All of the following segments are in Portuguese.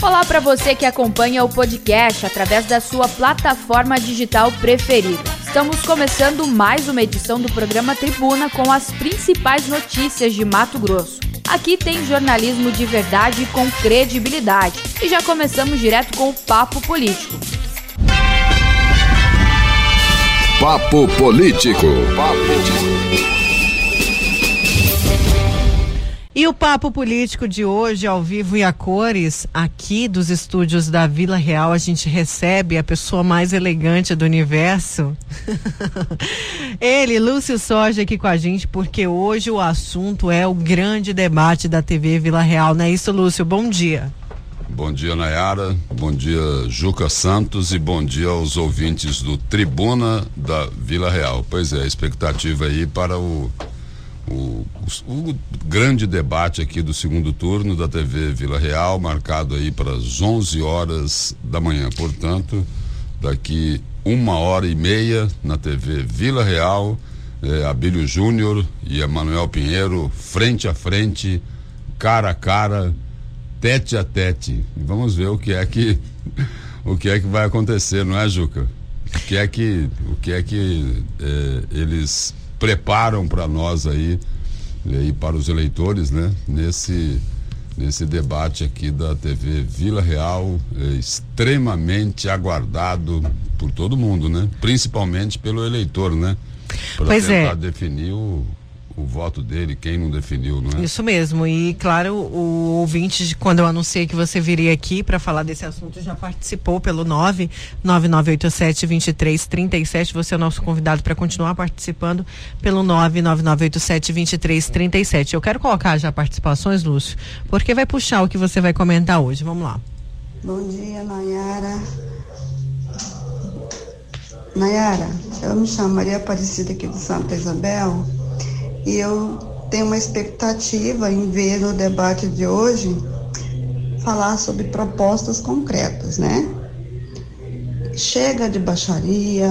Olá para você que acompanha o podcast através da sua plataforma digital preferida. Estamos começando mais uma edição do programa Tribuna com as principais notícias de Mato Grosso. Aqui tem jornalismo de verdade com credibilidade. E já começamos direto com o Papo Político. Papo Político. Papo Político. E o papo político de hoje, ao vivo e a cores, aqui dos estúdios da Vila Real, a gente recebe a pessoa mais elegante do universo. Ele, Lúcio Soja, aqui com a gente, porque hoje o assunto é o grande debate da TV Vila Real, não é isso, Lúcio? Bom dia. Bom dia, Nayara. Bom dia, Juca Santos. E bom dia aos ouvintes do Tribuna da Vila Real. Pois é, expectativa aí para o o, o, grande debate aqui do segundo turno da TV Vila Real, marcado aí para as 11 horas da manhã. Portanto, daqui uma hora e meia na TV Vila Real, eh, Abílio Júnior e Emanuel Pinheiro, frente a frente, cara a cara, tete a tete. E vamos ver o que é que o que é que vai acontecer, não é, Juca? O que é que o que é que eh, eles preparam para nós aí e para os eleitores, né? Nesse nesse debate aqui da TV Vila Real, é, extremamente aguardado por todo mundo, né? Principalmente pelo eleitor, né? Para tentar é. definir o, o voto dele, quem não definiu, não é? Isso mesmo. E claro, o ouvinte, quando eu anunciei que você viria aqui para falar desse assunto, já participou pelo 99987 2337. Você é o nosso convidado para continuar participando pelo 99987 2337. Eu quero colocar já participações, Lúcio, porque vai puxar o que você vai comentar hoje. Vamos lá. Bom dia, Nayara. Nayara, eu me chamo Maria Aparecida aqui de Santa Isabel e eu tenho uma expectativa em ver no debate de hoje falar sobre propostas concretas, né? Chega de baixaria,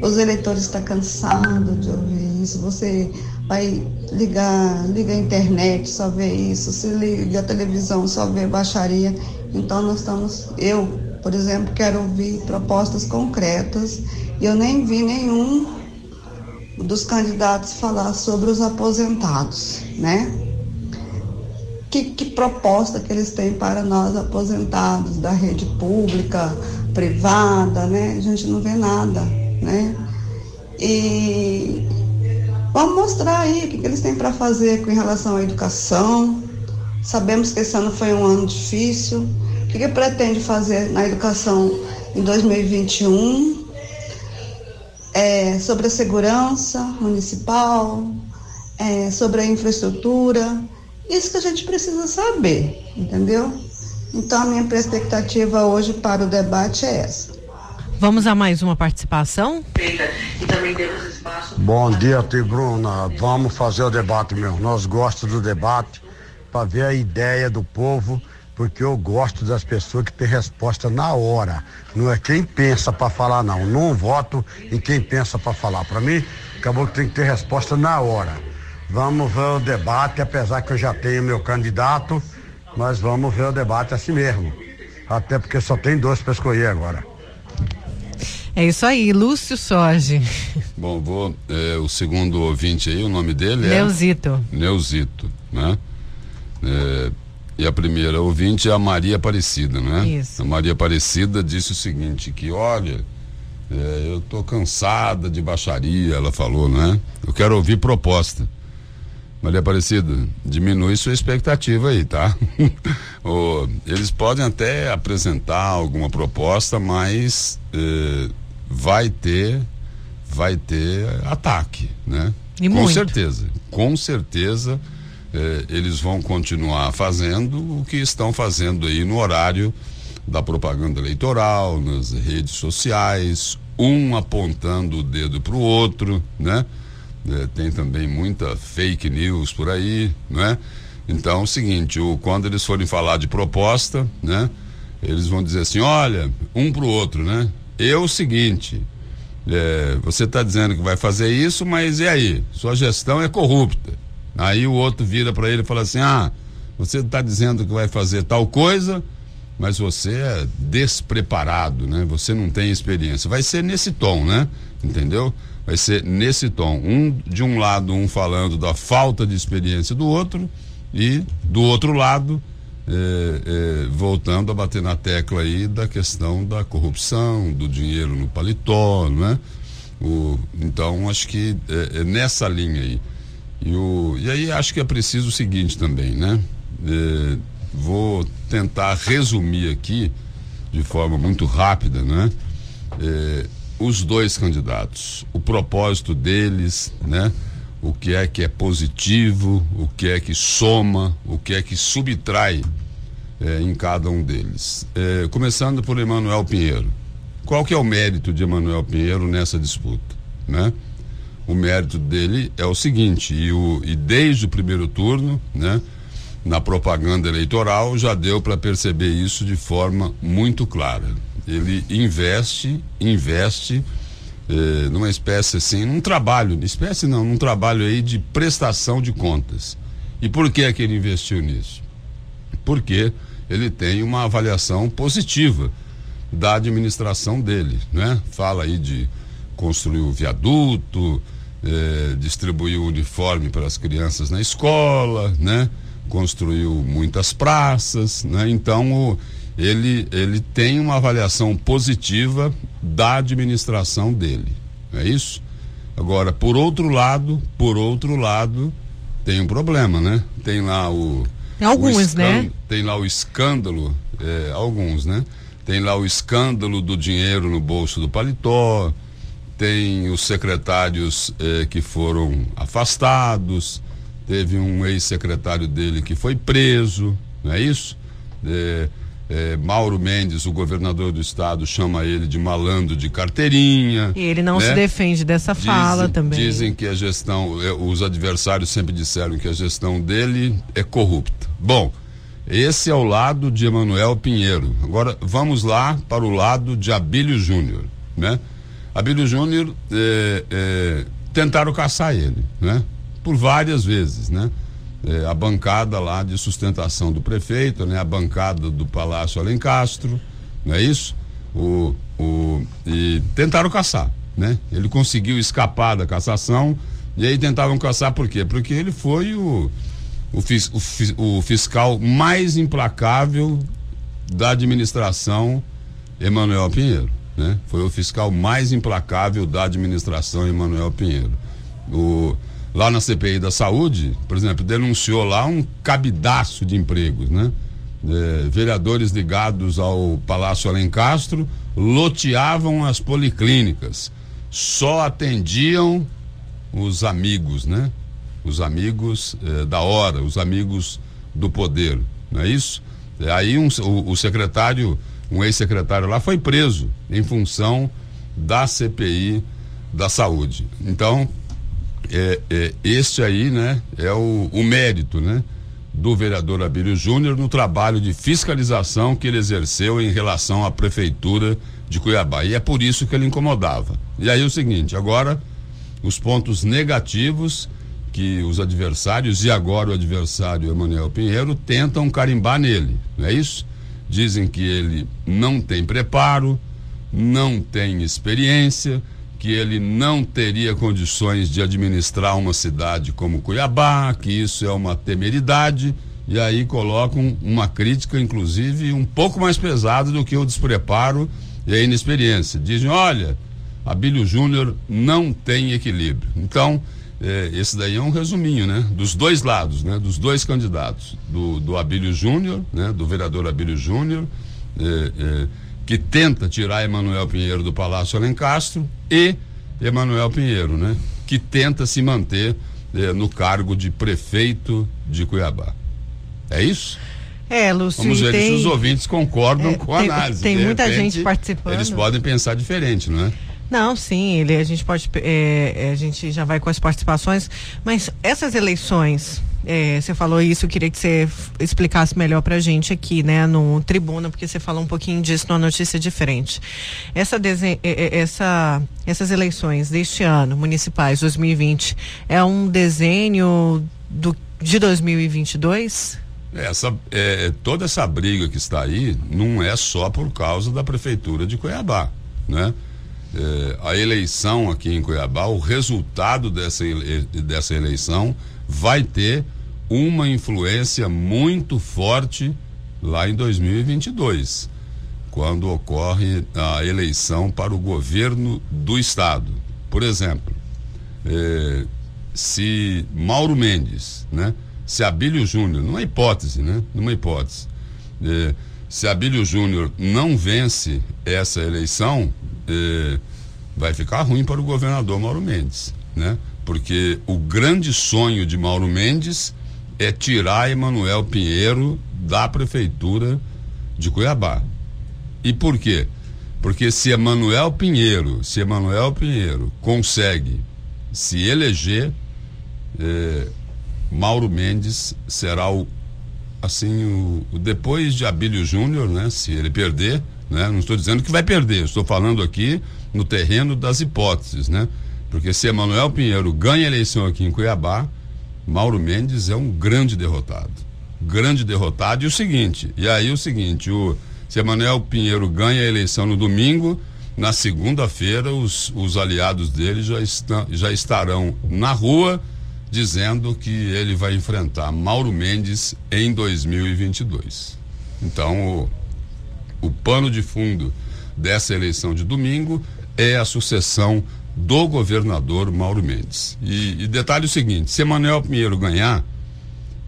os eleitores estão cansados de ouvir isso. Você vai ligar, liga a internet, só vê isso, se liga a televisão, só vê baixaria. Então nós estamos, eu, por exemplo, quero ouvir propostas concretas e eu nem vi nenhum dos candidatos falar sobre os aposentados, né? Que, que, proposta que eles têm para nós aposentados da rede pública, privada, né? A gente não vê nada, né? E vamos mostrar aí o que, que eles têm para fazer com relação à educação. Sabemos que esse ano foi um ano difícil. O que, que pretende fazer na educação em 2021? É, sobre a segurança municipal, é, sobre a infraestrutura. Isso que a gente precisa saber, entendeu? Então, a minha perspectiva hoje para o debate é essa. Vamos a mais uma participação? Bom dia, Tigruna. Vamos fazer o debate, meu. Nós gostamos do debate para ver a ideia do povo porque eu gosto das pessoas que têm resposta na hora. Não é quem pensa para falar, não. Não voto em quem pensa para falar. Para mim, acabou que tem que ter resposta na hora. Vamos ver o debate, apesar que eu já tenho meu candidato, mas vamos ver o debate assim mesmo. Até porque só tem dois para escolher agora. É isso aí, Lúcio Sorge. Bom, vou. É, o segundo ouvinte aí, o nome dele é. Neuzito. Neuzito, né? É, e a primeira ouvinte é a Maria Aparecida, né? Isso. A Maria Aparecida disse o seguinte, que olha, é, eu tô cansada de baixaria, ela falou, né? Eu quero ouvir proposta. Maria Aparecida, diminui sua expectativa aí, tá? oh, eles podem até apresentar alguma proposta, mas eh, vai ter, vai ter ataque, né? E com muito. certeza, com certeza eh, eles vão continuar fazendo o que estão fazendo aí no horário da propaganda eleitoral, nas redes sociais, um apontando o dedo para o outro, né? Eh, tem também muita fake news por aí, né? Então, é o seguinte, o, quando eles forem falar de proposta, né? Eles vão dizer assim, olha, um para o outro, né? Eu o seguinte, é, você está dizendo que vai fazer isso, mas e aí? Sua gestão é corrupta. Aí o outro vira para ele e fala assim: Ah, você está dizendo que vai fazer tal coisa, mas você é despreparado, né? Você não tem experiência. Vai ser nesse tom, né? Entendeu? Vai ser nesse tom. Um de um lado um falando da falta de experiência do outro e do outro lado é, é, voltando a bater na tecla aí da questão da corrupção, do dinheiro no paletó, né? O, então acho que é, é nessa linha aí. E, o, e aí acho que é preciso o seguinte também, né? É, vou tentar resumir aqui de forma muito rápida, né? É, os dois candidatos, o propósito deles, né? O que é que é positivo, o que é que soma, o que é que subtrai é, em cada um deles. É, começando por Emanuel Pinheiro. Qual que é o mérito de Emanuel Pinheiro nessa disputa, né? O mérito dele é o seguinte, e, o, e desde o primeiro turno, né? na propaganda eleitoral já deu para perceber isso de forma muito clara. Ele investe, investe eh, numa espécie assim, num trabalho, espécie não, num trabalho aí de prestação de contas. E por que é que ele investiu nisso? Porque ele tem uma avaliação positiva da administração dele, né? Fala aí de construir o viaduto, eh, distribuir o uniforme para as crianças na escola, né? construiu muitas praças, né? Então o, ele, ele tem uma avaliação positiva da administração dele, não é isso? Agora, por outro lado, por outro lado, tem um problema, né? Tem lá o alguns, o né? Tem lá o escândalo, é, alguns, né? Tem lá o escândalo do dinheiro no bolso do paletó, tem os secretários é, que foram afastados, teve um ex-secretário dele que foi preso, não é isso? É, é, Mauro Mendes, o governador do estado, chama ele de malandro de carteirinha. E ele não né? se defende dessa dizem, fala também. Dizem que a gestão, é, os adversários sempre disseram que a gestão dele é corrupta. Bom, esse é o lado de Emanuel Pinheiro. Agora vamos lá para o lado de Abílio Júnior, né? Abílio Júnior é, é, tentaram caçar ele, né? por várias vezes, né? É, a bancada lá de sustentação do prefeito, né? A bancada do Palácio Alencastro, não é isso? O, o, e tentaram caçar, né? Ele conseguiu escapar da cassação e aí tentavam caçar por quê? Porque ele foi o, o, fis, o, o fiscal mais implacável da administração Emanuel Pinheiro, né? Foi o fiscal mais implacável da administração Emanuel Pinheiro. O, lá na CPI da Saúde, por exemplo, denunciou lá um cabidaço de empregos, né? É, vereadores ligados ao Palácio Alencastro loteavam as policlínicas, só atendiam os amigos, né? Os amigos é, da hora, os amigos do poder, não é isso? É, aí um, o, o secretário, um ex-secretário lá foi preso em função da CPI da saúde. Então, é, é, este aí, né, é o, o mérito, né, do vereador Abílio Júnior no trabalho de fiscalização que ele exerceu em relação à prefeitura de Cuiabá. E é por isso que ele incomodava. E aí o seguinte, agora os pontos negativos que os adversários e agora o adversário Emanuel Pinheiro tentam carimbar nele, não é isso? Dizem que ele não tem preparo, não tem experiência, que ele não teria condições de administrar uma cidade como Cuiabá, que isso é uma temeridade, e aí colocam uma crítica, inclusive, um pouco mais pesada do que o despreparo e a inexperiência. Dizem, olha, Abílio Júnior não tem equilíbrio. Então, eh, esse daí é um resuminho, né? Dos dois lados, né? Dos dois candidatos, do, do Abílio Júnior, né? Do vereador Abílio Júnior, eh, eh, que tenta tirar Emanuel Pinheiro do Palácio Alencastro e Emanuel Pinheiro, né? Que tenta se manter eh, no cargo de prefeito de Cuiabá. É isso? É, Lúcio. Vamos ver tem, se os ouvintes concordam é, com a tem, análise. Tem muita repente, gente participando. Eles podem pensar diferente, não é? Não, sim, ele, a gente pode, é, é, a gente já vai com as participações, mas essas eleições, é, você falou isso, eu queria que você explicasse melhor pra gente aqui, né, no Tribuna, porque você falou um pouquinho disso numa notícia diferente. Essa, é, é, essa, essas eleições deste ano, municipais, 2020, é um desenho do, de 2022? Essa, é, toda essa briga que está aí não é só por causa da prefeitura de Cuiabá, né? É, a eleição aqui em Cuiabá, o resultado dessa, ele, dessa eleição vai ter uma influência muito forte lá em 2022, quando ocorre a eleição para o governo do estado. Por exemplo, é, se Mauro Mendes, né? Se Abílio Júnior, numa hipótese, né? Numa hipótese, é, se Abílio Júnior não vence essa eleição, é, vai ficar ruim para o governador Mauro Mendes, né? Porque o grande sonho de Mauro Mendes é tirar Emanuel Pinheiro da prefeitura de Cuiabá. E por quê? Porque se Emanuel Pinheiro, se Emanuel Pinheiro consegue se eleger, eh, Mauro Mendes será o assim o, o depois de Abílio Júnior, né? Se ele perder, né? Não estou dizendo que vai perder, estou falando aqui no terreno das hipóteses, né? Porque se Emanuel Pinheiro ganha a eleição aqui em Cuiabá, Mauro Mendes é um grande derrotado. Grande derrotado. E o seguinte, e aí o seguinte, o, se Emanuel Pinheiro ganha a eleição no domingo, na segunda-feira os, os aliados dele já, estão, já estarão na rua dizendo que ele vai enfrentar Mauro Mendes em 2022. Então, o, o pano de fundo dessa eleição de domingo é a sucessão do governador Mauro Mendes. E, e detalhe o seguinte: se Manuel Pinheiro ganhar,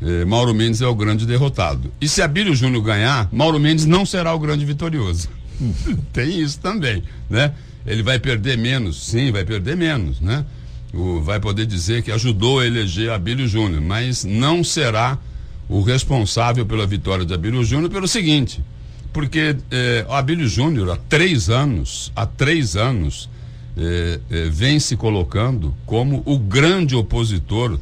eh, Mauro Mendes é o grande derrotado. E se Abílio Júnior ganhar, Mauro Mendes não será o grande vitorioso. Tem isso também, né? Ele vai perder menos, sim, vai perder menos, né? O, vai poder dizer que ajudou a eleger Abílio Júnior, mas não será o responsável pela vitória de Abílio Júnior pelo seguinte, porque eh, Abílio Júnior há três anos, há três anos, eh, eh, vem se colocando como o grande opositor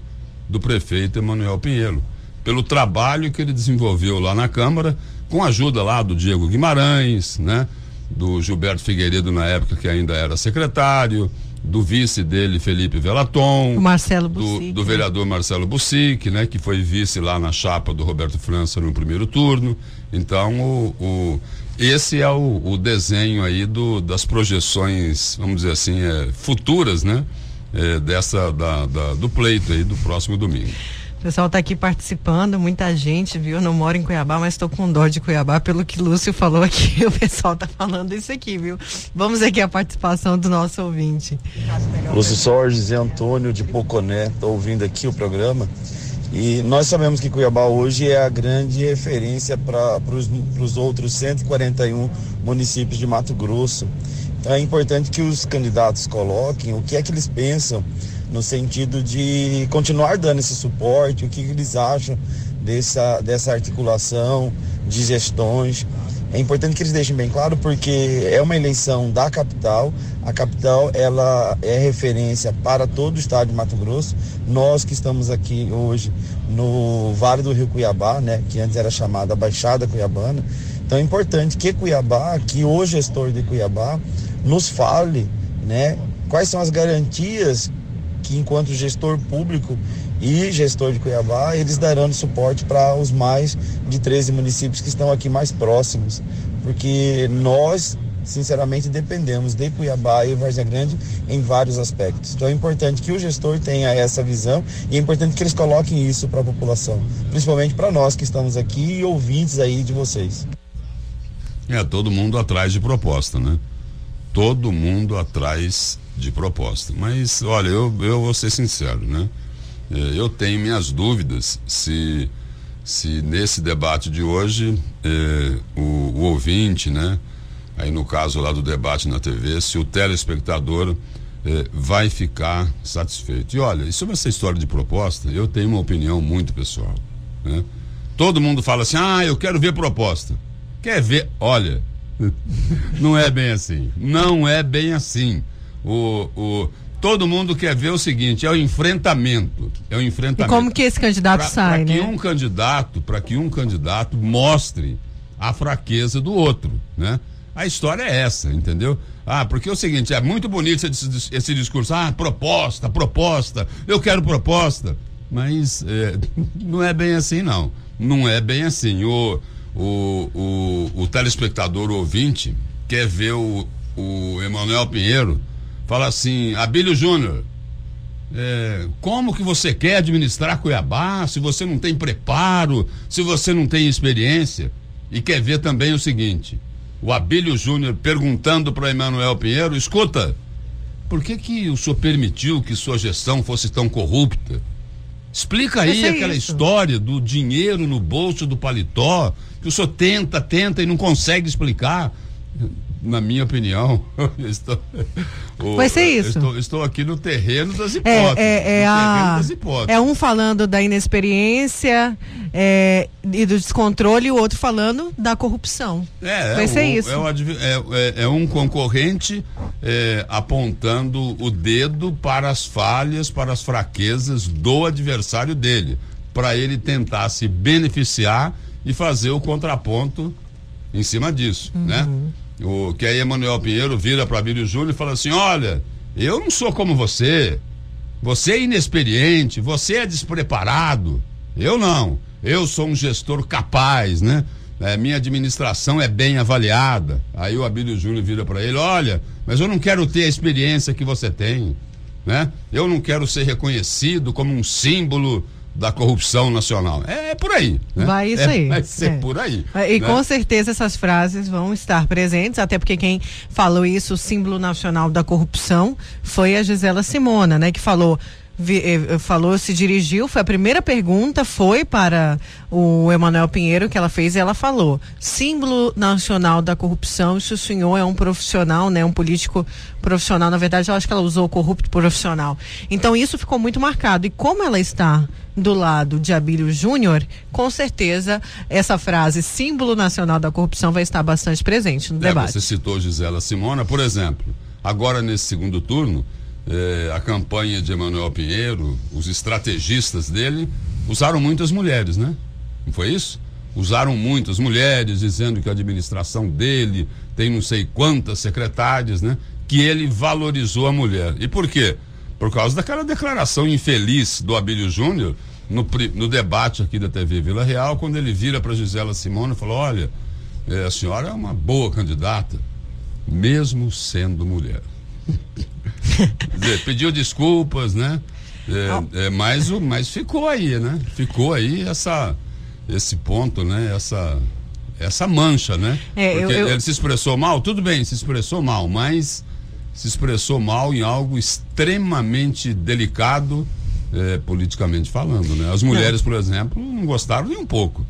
do prefeito Emanuel Pinheiro, pelo trabalho que ele desenvolveu lá na Câmara, com a ajuda lá do Diego Guimarães, né? Do Gilberto Figueiredo na época que ainda era secretário, do vice dele, Felipe Velaton. Marcelo. Do, do né? vereador Marcelo Bussic, né? Que foi vice lá na chapa do Roberto França no primeiro turno. Então, o, o esse é o, o, desenho aí do, das projeções, vamos dizer assim, é, futuras, né? É, dessa, da, da, do pleito aí do próximo domingo. O pessoal está aqui participando, muita gente, viu? Não moro em Cuiabá, mas estou com dó de Cuiabá, pelo que Lúcio falou aqui. O pessoal está falando isso aqui, viu? Vamos aqui a participação do nosso ouvinte. Lúcio Sorges e Antônio de Poconé, estou ouvindo aqui o programa. E nós sabemos que Cuiabá hoje é a grande referência para os outros 141 municípios de Mato Grosso. Então é importante que os candidatos coloquem o que é que eles pensam no sentido de continuar dando esse suporte, o que eles acham dessa, dessa articulação de gestões. É importante que eles deixem bem claro porque é uma eleição da capital. A capital ela é referência para todo o estado de Mato Grosso. Nós que estamos aqui hoje no Vale do Rio Cuiabá, né, que antes era chamada Baixada Cuiabana. Então é importante que Cuiabá, que o gestor de Cuiabá nos fale, né, quais são as garantias que enquanto gestor público e gestor de Cuiabá, eles darão suporte para os mais de 13 municípios que estão aqui mais próximos, porque nós, sinceramente, dependemos de Cuiabá e Várzea Grande em vários aspectos. Então é importante que o gestor tenha essa visão e é importante que eles coloquem isso para a população, principalmente para nós que estamos aqui e ouvintes aí de vocês. É, todo mundo atrás de proposta, né? Todo mundo atrás de proposta. Mas, olha, eu, eu vou ser sincero, né? É, eu tenho minhas dúvidas se, se nesse debate de hoje eh, o, o, ouvinte, né? Aí no caso lá do debate na TV, se o telespectador eh, vai ficar satisfeito. E olha, e sobre essa história de proposta, eu tenho uma opinião muito pessoal. Né? Todo mundo fala assim, ah, eu quero ver proposta. Quer ver? Olha, não é bem assim. Não é bem assim o, o, todo mundo quer ver o seguinte, é o enfrentamento. É o enfrentamento. E como que esse candidato pra, sai, pra né? que um candidato, para que um candidato mostre a fraqueza do outro, né? A história é essa, entendeu? Ah, porque é o seguinte, é muito bonito esse, esse discurso, ah, proposta, proposta, eu quero proposta, mas é, não é bem assim não. não é bem assim. O, o, o, o telespectador o ouvinte quer ver o, o Emanuel Pinheiro fala assim, Abílio Júnior, é, como que você quer administrar Cuiabá se você não tem preparo, se você não tem experiência? E quer ver também o seguinte: o Abílio Júnior perguntando para Emanuel Pinheiro, escuta, por que que o senhor permitiu que sua gestão fosse tão corrupta? Explica aí aquela isso. história do dinheiro no bolso do paletó, que o senhor tenta, tenta e não consegue explicar na minha opinião, estou, vai ser isso. Estou, estou, aqui no terreno das é, hipóteses. É, é, é, a, é um falando da inexperiência é, e do descontrole e o outro falando da corrupção. É, vai é ser o, isso. É, um concorrente apontando o dedo para as falhas, para as fraquezas do adversário dele, para ele tentar se beneficiar e fazer o contraponto em cima disso, né? uhum. né? O, que aí Emanuel Pinheiro vira para Bílio Júnior e fala assim: olha, eu não sou como você. Você é inexperiente, você é despreparado. Eu não. Eu sou um gestor capaz, né? É, minha administração é bem avaliada. Aí o Abílio Júnior vira para ele: olha, mas eu não quero ter a experiência que você tem, né? Eu não quero ser reconhecido como um símbolo da corrupção nacional. É, é por aí. Né? Vai isso é, aí. Vai ser é. por aí. E né? com certeza essas frases vão estar presentes, até porque quem falou isso, o símbolo nacional da corrupção, foi a Gisela Simona, né? Que falou falou, se dirigiu, foi a primeira pergunta, foi para o Emanuel Pinheiro que ela fez e ela falou: símbolo nacional da corrupção, se o senhor é um profissional, né, um político profissional, na verdade, eu acho que ela usou corrupto profissional. Então isso ficou muito marcado. E como ela está do lado de Abílio Júnior, com certeza essa frase símbolo nacional da corrupção vai estar bastante presente no é, debate. Você citou Gisela Simona, por exemplo, agora nesse segundo turno, eh, a campanha de Emanuel Pinheiro, os estrategistas dele, usaram muitas mulheres, né? Não foi isso? Usaram muitas mulheres, dizendo que a administração dele tem não sei quantas secretárias, né? Que ele valorizou a mulher. E por quê? Por causa daquela declaração infeliz do Abílio Júnior no, no, debate aqui da TV Vila Real, quando ele vira para Gisela Simone e falou: Olha, eh, a senhora é uma boa candidata, mesmo sendo mulher. Dizer, pediu desculpas, né? É, é, mas, mas ficou aí, né? Ficou aí essa, esse ponto, né? Essa, essa mancha, né? É, Porque eu, eu... ele se expressou mal, tudo bem, se expressou mal, mas se expressou mal em algo extremamente delicado, é, politicamente falando, né? As mulheres, não. por exemplo, não gostaram nem um pouco.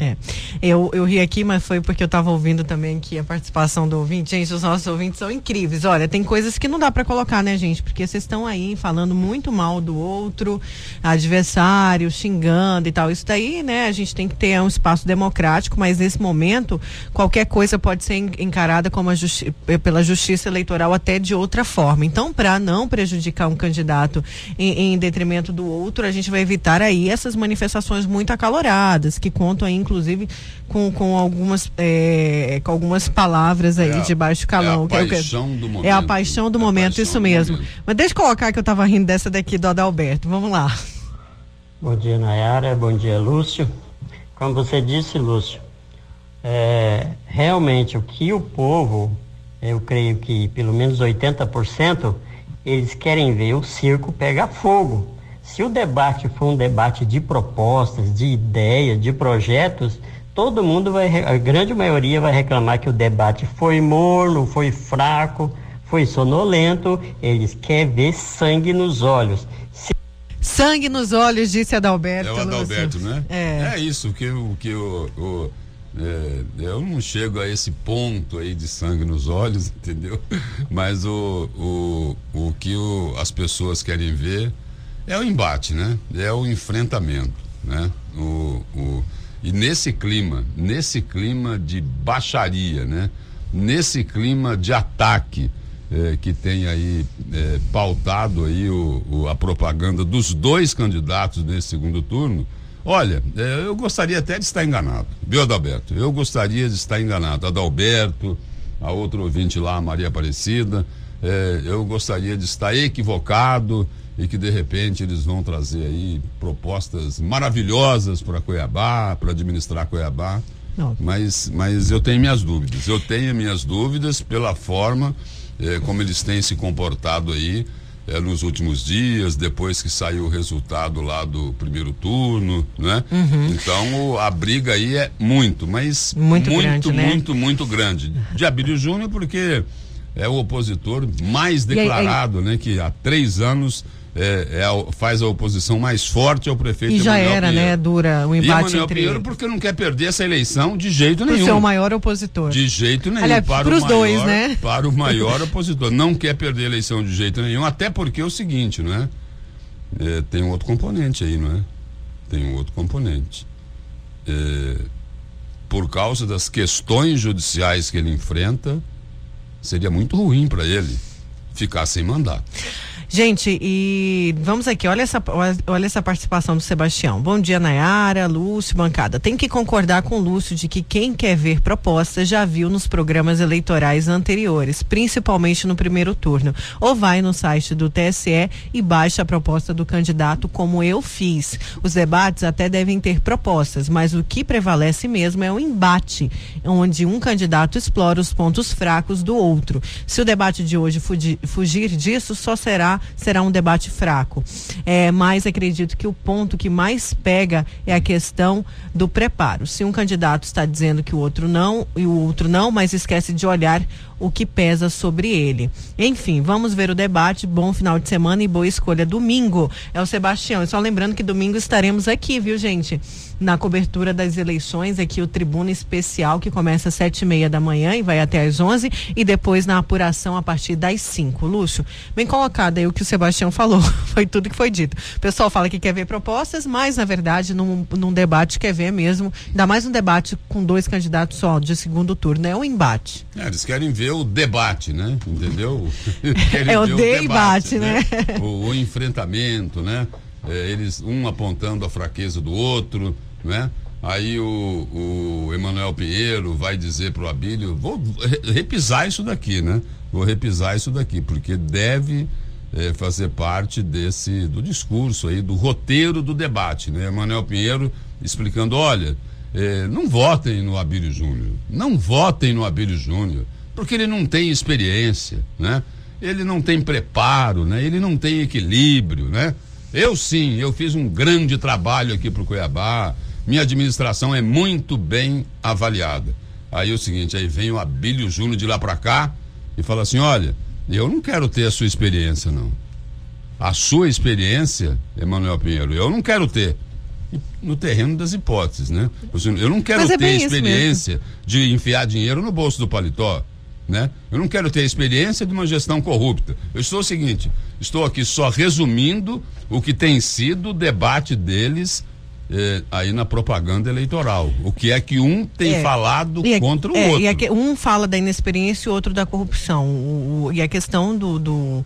É, eu, eu ri aqui, mas foi porque eu estava ouvindo também que a participação do ouvinte, gente, os nossos ouvintes são incríveis. Olha, tem coisas que não dá para colocar, né, gente? Porque vocês estão aí falando muito mal do outro, adversário, xingando e tal. Isso daí, né, a gente tem que ter um espaço democrático, mas nesse momento, qualquer coisa pode ser encarada como justi pela justiça eleitoral até de outra forma. Então, para não prejudicar um candidato em, em detrimento do outro, a gente vai evitar aí essas manifestações muito acaloradas, que contam aí inclusive com, com algumas é, com algumas palavras aí é de baixo calão. É a paixão que, do momento. É a paixão do é momento, paixão isso do mesmo. Momento. Mas deixa eu colocar que eu estava rindo dessa daqui do Adalberto. Vamos lá. Bom dia, Nayara. Bom dia, Lúcio. Como você disse, Lúcio, é, realmente o que o povo, eu creio que pelo menos 80%, eles querem ver o circo pegar fogo. Se o debate for um debate de propostas, de ideias, de projetos, todo mundo vai, a grande maioria vai reclamar que o debate foi morno, foi fraco, foi sonolento. Eles querem ver sangue nos olhos. Se... Sangue nos olhos, disse Adalberto. É o Adalberto, né? É. é isso que o que o, o é, eu não chego a esse ponto aí de sangue nos olhos, entendeu? Mas o, o, o que o, as pessoas querem ver é o embate, né? É o enfrentamento, né? O, o, e nesse clima, nesse clima de baixaria, né? Nesse clima de ataque eh, que tem aí eh, pautado aí o, o, a propaganda dos dois candidatos nesse segundo turno, olha, eh, eu gostaria até de estar enganado, viu, Adalberto? Eu gostaria de estar enganado. Adalberto, a outro ouvinte lá, Maria Aparecida, eu gostaria de estar equivocado e que de repente eles vão trazer aí propostas maravilhosas para Cuiabá, para administrar Cuiabá. Não. Mas, mas eu tenho minhas dúvidas. Eu tenho minhas dúvidas pela forma eh, como eles têm se comportado aí eh, nos últimos dias, depois que saiu o resultado lá do primeiro turno, né? Uhum. Então a briga aí é muito, mas muito, muito, grande, né? muito, muito grande. De Abílio Júnior, porque é o opositor mais declarado, aí, aí... né? Que há três anos é, é faz a oposição mais forte ao prefeito E já Emanuel era, né, Pinheiro. né, Dura, o embate e entre Pinheiro porque não quer perder essa eleição de jeito nenhum. Ser o maior opositor. De jeito nenhum. Aliás, para os dois, né? Para o maior opositor. Não quer perder a eleição de jeito nenhum, até porque é o seguinte, não é? é tem um outro componente aí, não é? Tem um outro componente. É, por causa das questões judiciais que ele enfrenta, seria muito ruim para ele ficar sem mandato. Gente, e vamos aqui, olha essa, olha essa participação do Sebastião. Bom dia, Nayara, Lúcio, bancada. Tem que concordar com o Lúcio de que quem quer ver propostas já viu nos programas eleitorais anteriores, principalmente no primeiro turno. Ou vai no site do TSE e baixa a proposta do candidato, como eu fiz. Os debates até devem ter propostas, mas o que prevalece mesmo é o embate, onde um candidato explora os pontos fracos do outro. Se o debate de hoje fugir, fugir disso, só será será um debate fraco. É, mas acredito que o ponto que mais pega é a questão do preparo. Se um candidato está dizendo que o outro não e o outro não, mas esquece de olhar o que pesa sobre ele. Enfim, vamos ver o debate. Bom final de semana e boa escolha. Domingo é o Sebastião. E só lembrando que domingo estaremos aqui, viu, gente? Na cobertura das eleições, aqui o Tribuna Especial, que começa às sete e meia da manhã e vai até às onze, e depois na apuração a partir das cinco. Lúcio, bem colocado aí o que o Sebastião falou. foi tudo que foi dito. O pessoal fala que quer ver propostas, mas na verdade, num, num debate quer ver mesmo, ainda mais um debate com dois candidatos só de segundo turno. É um embate. É, eles querem ver o debate, né? Entendeu? é o, o debate, né? né? O, o, enfrentamento, né? É, eles um apontando a fraqueza do outro, né? Aí o, o Emanuel Pinheiro vai dizer pro Abílio, vou repisar isso daqui, né? Vou repisar isso daqui, porque deve é, fazer parte desse do discurso aí, do roteiro do debate, né? Emanuel Pinheiro explicando, olha, é, não votem no Abílio Júnior, não votem no Abílio Júnior porque ele não tem experiência, né? Ele não tem preparo, né? Ele não tem equilíbrio, né? Eu sim, eu fiz um grande trabalho aqui para o Cuiabá. Minha administração é muito bem avaliada. Aí é o seguinte, aí vem o Abílio Júnior de lá para cá e fala assim, olha, eu não quero ter a sua experiência, não. A sua experiência, Emanuel Pinheiro, eu não quero ter no terreno das hipóteses, né? Eu não quero é ter experiência de enfiar dinheiro no bolso do paletó né? Eu não quero ter a experiência de uma gestão corrupta. Eu estou o seguinte, estou aqui só resumindo o que tem sido o debate deles eh, aí na propaganda eleitoral. O que é que um tem é, falado contra o é, outro. E um fala da inexperiência e o outro da corrupção. O, o, e a questão do, do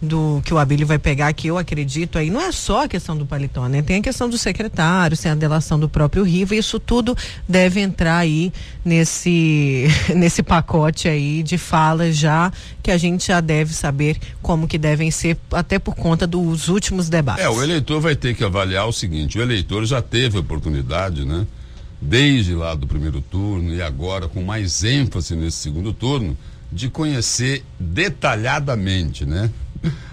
do que o Abílio vai pegar, que eu acredito aí, não é só a questão do paletó, né? Tem a questão do secretário, tem a delação do próprio Riva, isso tudo deve entrar aí nesse, nesse pacote aí de falas já, que a gente já deve saber como que devem ser, até por conta dos últimos debates. É, o eleitor vai ter que avaliar o seguinte, o eleitor já teve oportunidade, né? Desde lá do primeiro turno e agora com mais ênfase nesse segundo turno, de conhecer detalhadamente, né?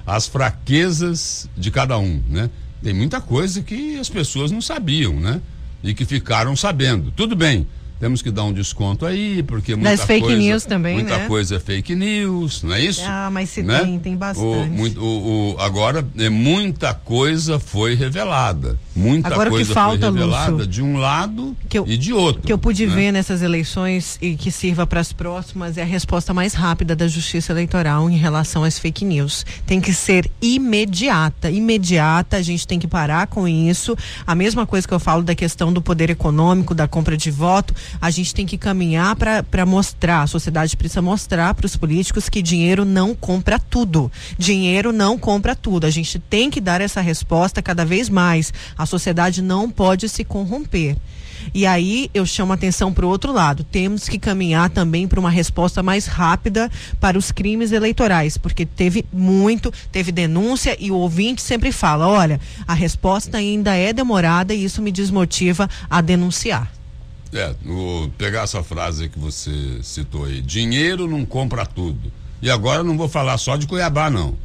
As fraquezas de cada um, né? Tem muita coisa que as pessoas não sabiam, né? E que ficaram sabendo. Tudo bem, temos que dar um desconto aí, porque muita Das fake coisa, news também, muita né? coisa é fake news, não é isso? Ah, mas se né? tem, tem bastante. O, muito, o, o, agora, é, muita coisa foi revelada. Muita agora, coisa o que falta, foi revelada Lúcio, de um lado eu, e de outro. que eu pude né? ver nessas eleições e que sirva para as próximas é a resposta mais rápida da Justiça Eleitoral em relação às fake news. Tem que ser imediata, imediata. A gente tem que parar com isso. A mesma coisa que eu falo da questão do poder econômico, da compra de voto, a gente tem que caminhar para mostrar, a sociedade precisa mostrar para os políticos que dinheiro não compra tudo. Dinheiro não compra tudo. A gente tem que dar essa resposta cada vez mais. A sociedade não pode se corromper. E aí eu chamo a atenção para o outro lado. Temos que caminhar também para uma resposta mais rápida para os crimes eleitorais, porque teve muito, teve denúncia e o ouvinte sempre fala: olha, a resposta ainda é demorada e isso me desmotiva a denunciar. É, no, pegar essa frase que você citou aí, dinheiro não compra tudo. E agora não vou falar só de Cuiabá, não.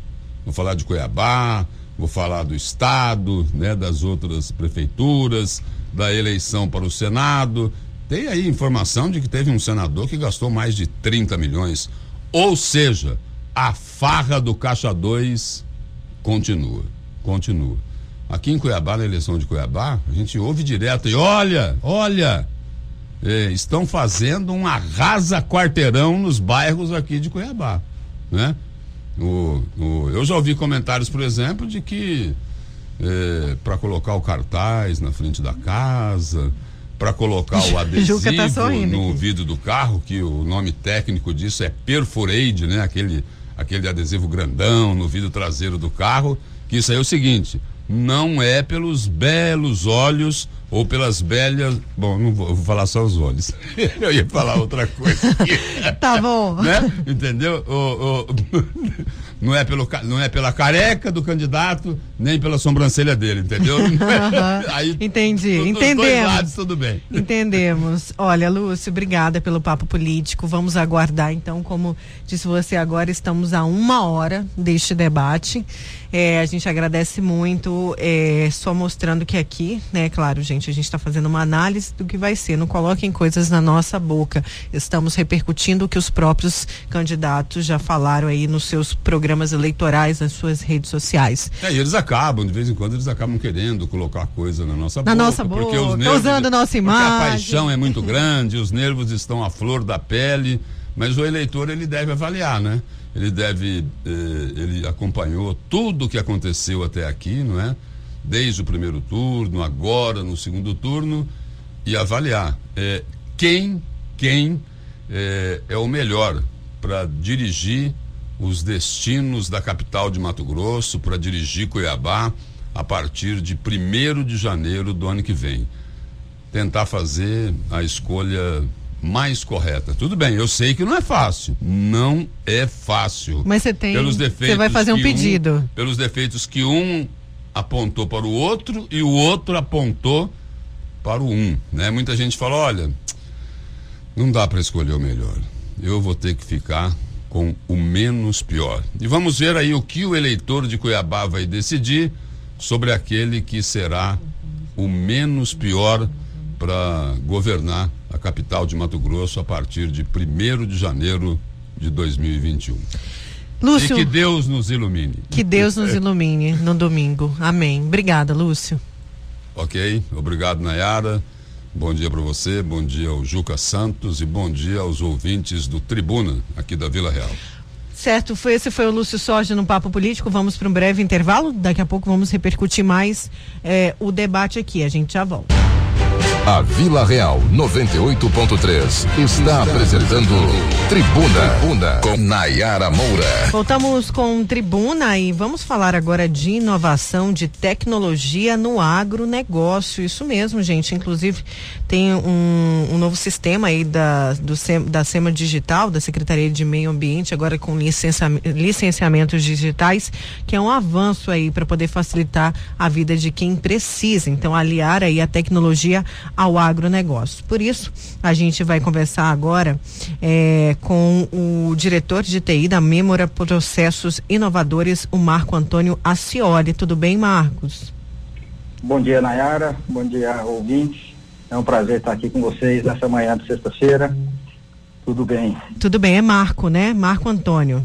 Vou falar de Cuiabá, vou falar do Estado, né, das outras prefeituras, da eleição para o Senado. Tem aí informação de que teve um senador que gastou mais de 30 milhões. Ou seja, a farra do Caixa 2 continua. Continua. Aqui em Cuiabá, na eleição de Cuiabá, a gente ouve direto e olha, olha, eh, estão fazendo um arrasa quarteirão nos bairros aqui de Cuiabá, né? O, o, eu já ouvi comentários, por exemplo, de que eh, para colocar o cartaz na frente da casa, para colocar o adesivo tá no vidro do carro, que o nome técnico disso é perforade, né? Aquele, aquele adesivo grandão no vidro traseiro do carro, que isso aí é o seguinte, não é pelos belos olhos ou pelas belas. Bom, não vou, vou falar só os olhos. Eu ia falar outra coisa. tá bom. Né? Entendeu? O, o, não, é pelo, não é pela careca do candidato, nem pela sobrancelha dele, entendeu? Aí, Entendi. Entendemos. Dois lados, tudo bem. Entendemos. Olha, Lúcio, obrigada pelo papo político. Vamos aguardar, então, como disse você agora, estamos a uma hora deste debate. É, a gente agradece muito, é, só mostrando que aqui, né, claro, gente, a gente está fazendo uma análise do que vai ser. Não coloquem coisas na nossa boca. Estamos repercutindo o que os próprios candidatos já falaram aí nos seus programas eleitorais, nas suas redes sociais. É, e eles acabam, de vez em quando, eles acabam querendo colocar coisa na nossa na boca. Na nossa boca, porque os nervos, usando nossa imagem. Porque a paixão é muito grande, os nervos estão à flor da pele, mas o eleitor ele deve avaliar, né? Ele deve, eh, ele acompanhou tudo o que aconteceu até aqui, não é? Desde o primeiro turno, agora no segundo turno, e avaliar eh, quem, quem eh, é o melhor para dirigir os destinos da capital de Mato Grosso, para dirigir Cuiabá a partir de 1 de janeiro do ano que vem. Tentar fazer a escolha mais correta. Tudo bem, eu sei que não é fácil. Não é fácil. Mas você tem. Pelos defeitos você vai fazer um pedido. Um, pelos defeitos que um apontou para o outro e o outro apontou para o um. Né? Muita gente fala: olha, não dá para escolher o melhor. Eu vou ter que ficar com o menos pior. E vamos ver aí o que o eleitor de Cuiabá vai decidir sobre aquele que será o menos pior para governar a capital de Mato Grosso a partir de 1 de janeiro de 2021. Lúcio, e que Deus nos ilumine. Que Deus nos ilumine no domingo. Amém. Obrigada, Lúcio. Ok, obrigado, Nayara. Bom dia para você, bom dia ao Juca Santos e bom dia aos ouvintes do Tribuna, aqui da Vila Real. Certo, foi, esse foi o Lúcio Soja no Papo Político. Vamos para um breve intervalo. Daqui a pouco vamos repercutir mais eh, o debate aqui. A gente já volta. A Vila Real 98.3 está apresentando Tribuna, Tribuna com Nayara Moura. Voltamos com Tribuna e vamos falar agora de inovação, de tecnologia no agronegócio. Isso mesmo, gente. Inclusive, tem um, um novo sistema aí da, do, da SEMA Digital, da Secretaria de Meio Ambiente, agora com licenciamentos digitais, que é um avanço aí para poder facilitar a vida de quem precisa. Então, aliar aí a tecnologia ao agronegócio. Por isso, a gente vai conversar agora é, com o diretor de TI da Memora Processos Inovadores, o Marco Antônio Acioli. Tudo bem, Marcos? Bom dia, Nayara. Bom dia, ouvintes. É um prazer estar aqui com vocês nessa manhã de sexta-feira. Tudo bem? Tudo bem, é Marco, né? Marco Antônio.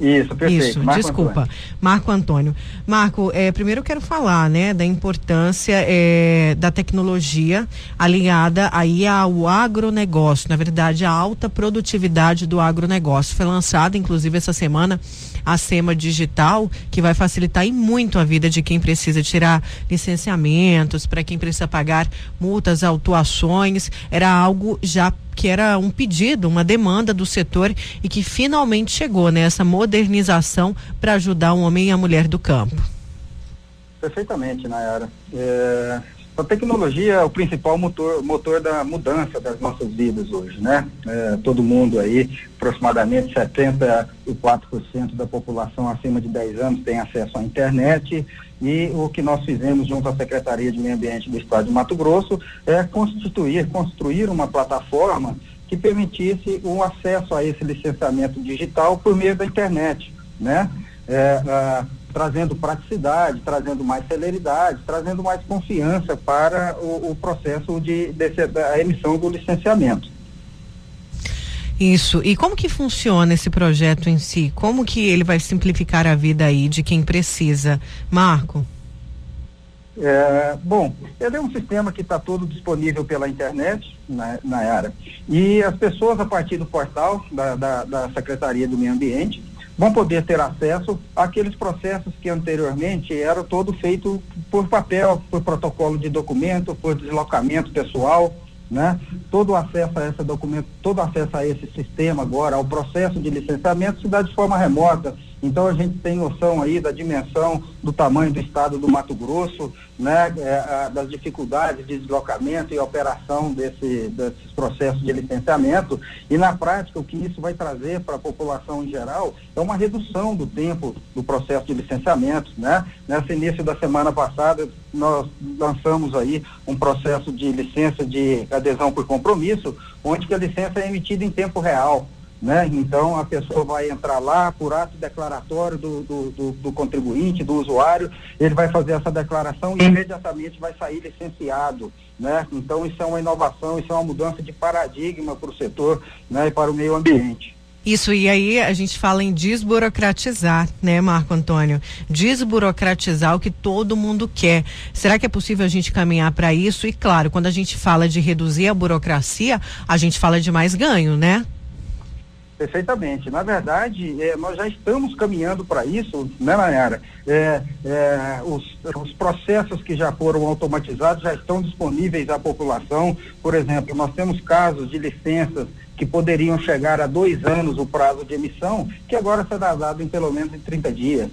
Isso, perfeito. Isso, Marco desculpa. Antônio. Marco Antônio. Marco, é, primeiro eu quero falar, né, da importância é, da tecnologia alinhada aí ao agronegócio, na verdade, a alta produtividade do agronegócio. Foi lançada, inclusive, essa semana a SEMA Digital, que vai facilitar e muito a vida de quem precisa tirar licenciamentos, para quem precisa pagar multas, autuações. Era algo já que era um pedido, uma demanda do setor e que finalmente chegou né, modernização para ajudar o homem e a mulher do campo. Perfeitamente, Nayara. É, A tecnologia é o principal motor, motor da mudança das nossas vidas hoje, né? É, todo mundo aí, aproximadamente 74% da população acima de 10 anos tem acesso à internet e o que nós fizemos junto à Secretaria de Meio Ambiente do Estado de Mato Grosso é constituir, construir uma plataforma que permitisse o acesso a esse licenciamento digital por meio da internet, né? É, a, trazendo praticidade, trazendo mais celeridade, trazendo mais confiança para o, o processo de, de, da emissão do licenciamento. Isso. E como que funciona esse projeto em si? Como que ele vai simplificar a vida aí de quem precisa? Marco? É, bom, ele é um sistema que está todo disponível pela internet, na, na área. E as pessoas, a partir do portal da, da, da Secretaria do Meio Ambiente, vão poder ter acesso àqueles processos que anteriormente eram todo feito por papel, por protocolo de documento, por deslocamento pessoal, né? Todo acesso a esse documento, todo acesso a esse sistema agora, ao processo de licenciamento se dá de forma remota, então a gente tem noção aí da dimensão do tamanho do estado do Mato Grosso, né, é, das dificuldades de deslocamento e operação desse, desses processos de licenciamento. E na prática o que isso vai trazer para a população em geral é uma redução do tempo do processo de licenciamento. Né? Nesse início da semana passada nós lançamos aí um processo de licença de adesão por compromisso, onde a licença é emitida em tempo real né? Então a pessoa vai entrar lá por ato declaratório do, do, do, do, contribuinte, do usuário, ele vai fazer essa declaração e imediatamente vai sair licenciado, né? Então isso é uma inovação, isso é uma mudança de paradigma para o setor, né? E para o meio ambiente. Isso, e aí a gente fala em desburocratizar, né, Marco Antônio? Desburocratizar o que todo mundo quer. Será que é possível a gente caminhar para isso? E claro, quando a gente fala de reduzir a burocracia, a gente fala de mais ganho, né? Perfeitamente. Na verdade, é, nós já estamos caminhando para isso, né, Nayara? É, é, os, os, processos que já foram automatizados já estão disponíveis à população. Por exemplo, nós temos casos de licenças que poderiam chegar a dois anos o prazo de emissão, que agora será dado em pelo menos em 30 dias.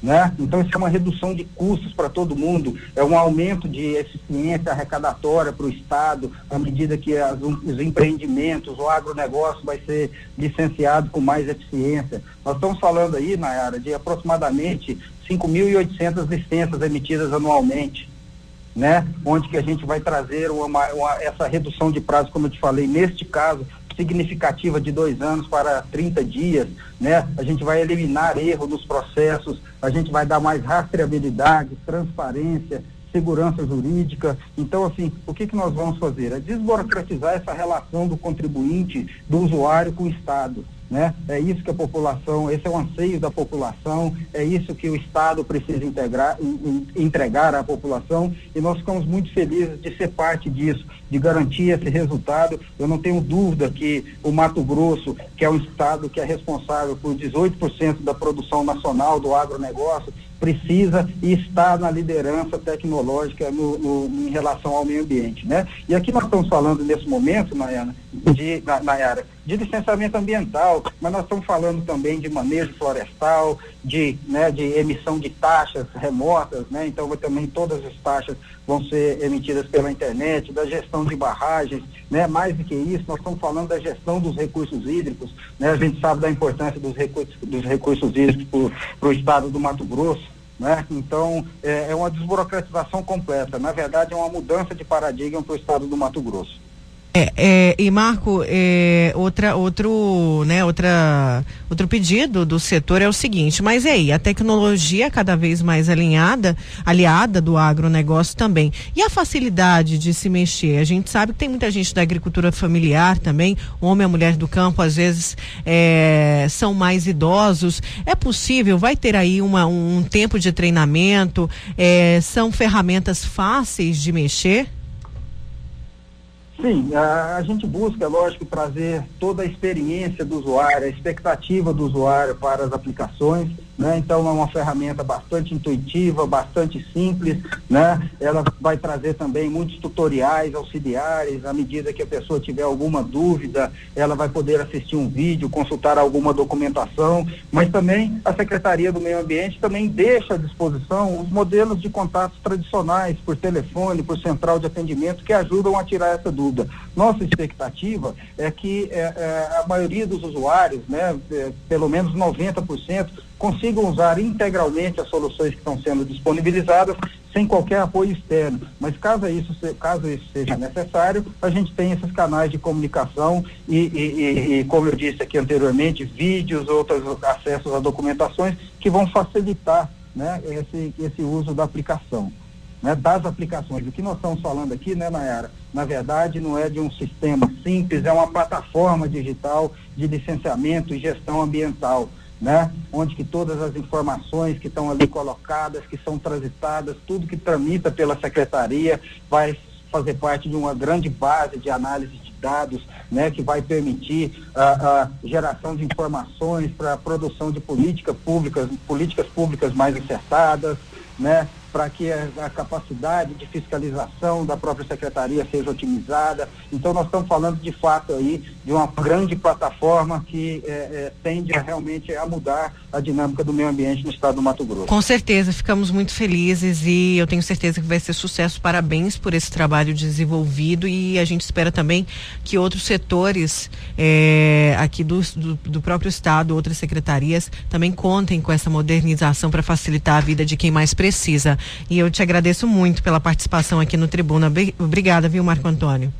Né? Então isso é uma redução de custos para todo mundo, é um aumento de eficiência arrecadatória para o Estado, à medida que as, os empreendimentos, o agronegócio vai ser licenciado com mais eficiência. Nós estamos falando aí, Nayara, de aproximadamente 5.800 licenças emitidas anualmente. Né? Onde que a gente vai trazer uma, uma, essa redução de prazo, como eu te falei, neste caso, significativa de dois anos para 30 dias, né? A gente vai eliminar erro nos processos, a gente vai dar mais rastreabilidade, transparência, segurança jurídica. Então, assim, o que, que nós vamos fazer? É desburocratizar essa relação do contribuinte, do usuário com o Estado. Né? É isso que a população, esse é o anseio da população, é isso que o Estado precisa integrar, entregar à população e nós ficamos muito felizes de ser parte disso, de garantir esse resultado. Eu não tenho dúvida que o Mato Grosso, que é um Estado que é responsável por 18% da produção nacional do agronegócio, precisa e está na liderança tecnológica no, no, em relação ao meio ambiente, né? E aqui nós estamos falando nesse momento, Nayana, de, na, Nayara, de licenciamento ambiental, mas nós estamos falando também de manejo florestal, de, né, de emissão de taxas remotas, né? Então também todas as taxas vão ser emitidas pela internet, da gestão de barragens, né? Mais do que isso, nós estamos falando da gestão dos recursos hídricos, né? A gente sabe da importância dos recursos, dos recursos hídricos para o estado do Mato Grosso, né? Então, é, é, uma desburocratização completa. Na verdade, é uma mudança de paradigma para o estado do Mato Grosso. É, é, e Marco, é, outra, outro, né, outra, outro pedido do setor é o seguinte, mas e aí, a tecnologia cada vez mais alinhada, aliada do agronegócio também. E a facilidade de se mexer? A gente sabe que tem muita gente da agricultura familiar também, homem e mulher do campo, às vezes é, são mais idosos. É possível? Vai ter aí uma, um tempo de treinamento? É, são ferramentas fáceis de mexer? Sim, a, a, gente busca, lógico, trazer toda a experiência do usuário, a expectativa do usuário para as aplicações. Né? Então é uma ferramenta bastante intuitiva, bastante simples, né? Ela vai trazer também muitos tutoriais auxiliares, à medida que a pessoa tiver alguma dúvida, ela vai poder assistir um vídeo, consultar alguma documentação, mas também a Secretaria do Meio Ambiente também deixa à disposição os modelos de contatos tradicionais, por telefone, por central de atendimento, que ajudam a tirar essa dúvida. Nossa expectativa é que é, é, a maioria dos usuários, né, é, pelo menos 90%, consigam usar integralmente as soluções que estão sendo disponibilizadas sem qualquer apoio externo. Mas caso isso, caso isso seja necessário, a gente tem esses canais de comunicação e, e, e, e como eu disse aqui anteriormente, vídeos, outros acessos a documentações que vão facilitar né, esse, esse uso da aplicação. Né, das aplicações. O que nós estamos falando aqui, né, Nayara, na verdade não é de um sistema simples, é uma plataforma digital de licenciamento e gestão ambiental né? Onde que todas as informações que estão ali colocadas, que são transitadas, tudo que tramita pela secretaria vai fazer parte de uma grande base de análise de dados, né, que vai permitir a, geração de informações para a produção de políticas públicas, políticas públicas mais acertadas, né, para que a, a, capacidade de fiscalização da própria secretaria seja otimizada. Então, nós estamos falando de fato aí de uma grande plataforma que é, é, tende a, realmente a mudar a dinâmica do meio ambiente no estado do Mato Grosso. Com certeza, ficamos muito felizes e eu tenho certeza que vai ser sucesso. Parabéns por esse trabalho desenvolvido e a gente espera também que outros setores é, aqui do, do, do próprio estado, outras secretarias, também contem com essa modernização para facilitar a vida de quem mais precisa. E eu te agradeço muito pela participação aqui no Tribuna. Obrigada, viu, Marco Antônio?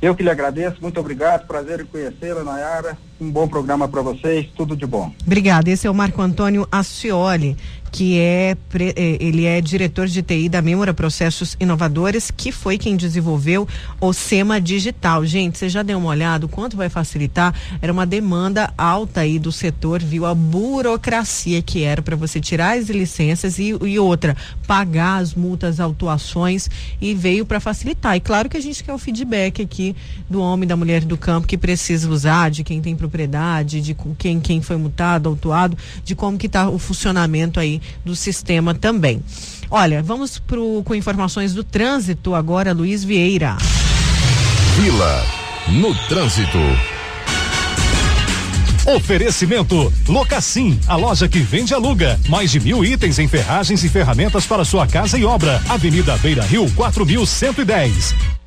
Eu que lhe agradeço, muito obrigado, prazer em conhecê-la, Nayara. Um bom programa para vocês, tudo de bom. Obrigada. Esse é o Marco Antônio Ascioli que é, é ele é diretor de TI da Memora Processos Inovadores, que foi quem desenvolveu o SEMA Digital. Gente, você já deu uma olhada o quanto vai facilitar? Era uma demanda alta aí do setor, viu a burocracia que era para você tirar as licenças e, e outra, pagar as multas, autuações e veio para facilitar. E claro que a gente quer o feedback aqui do homem, da mulher do campo que precisa usar, de quem tem propriedade, de quem quem foi multado, autuado, de como que está o funcionamento aí do sistema também. Olha, vamos pro, com informações do trânsito agora, Luiz Vieira. Vila no trânsito. Oferecimento Locassim, a loja que vende e aluga. Mais de mil itens em ferragens e ferramentas para sua casa e obra. Avenida Beira Rio, 4110.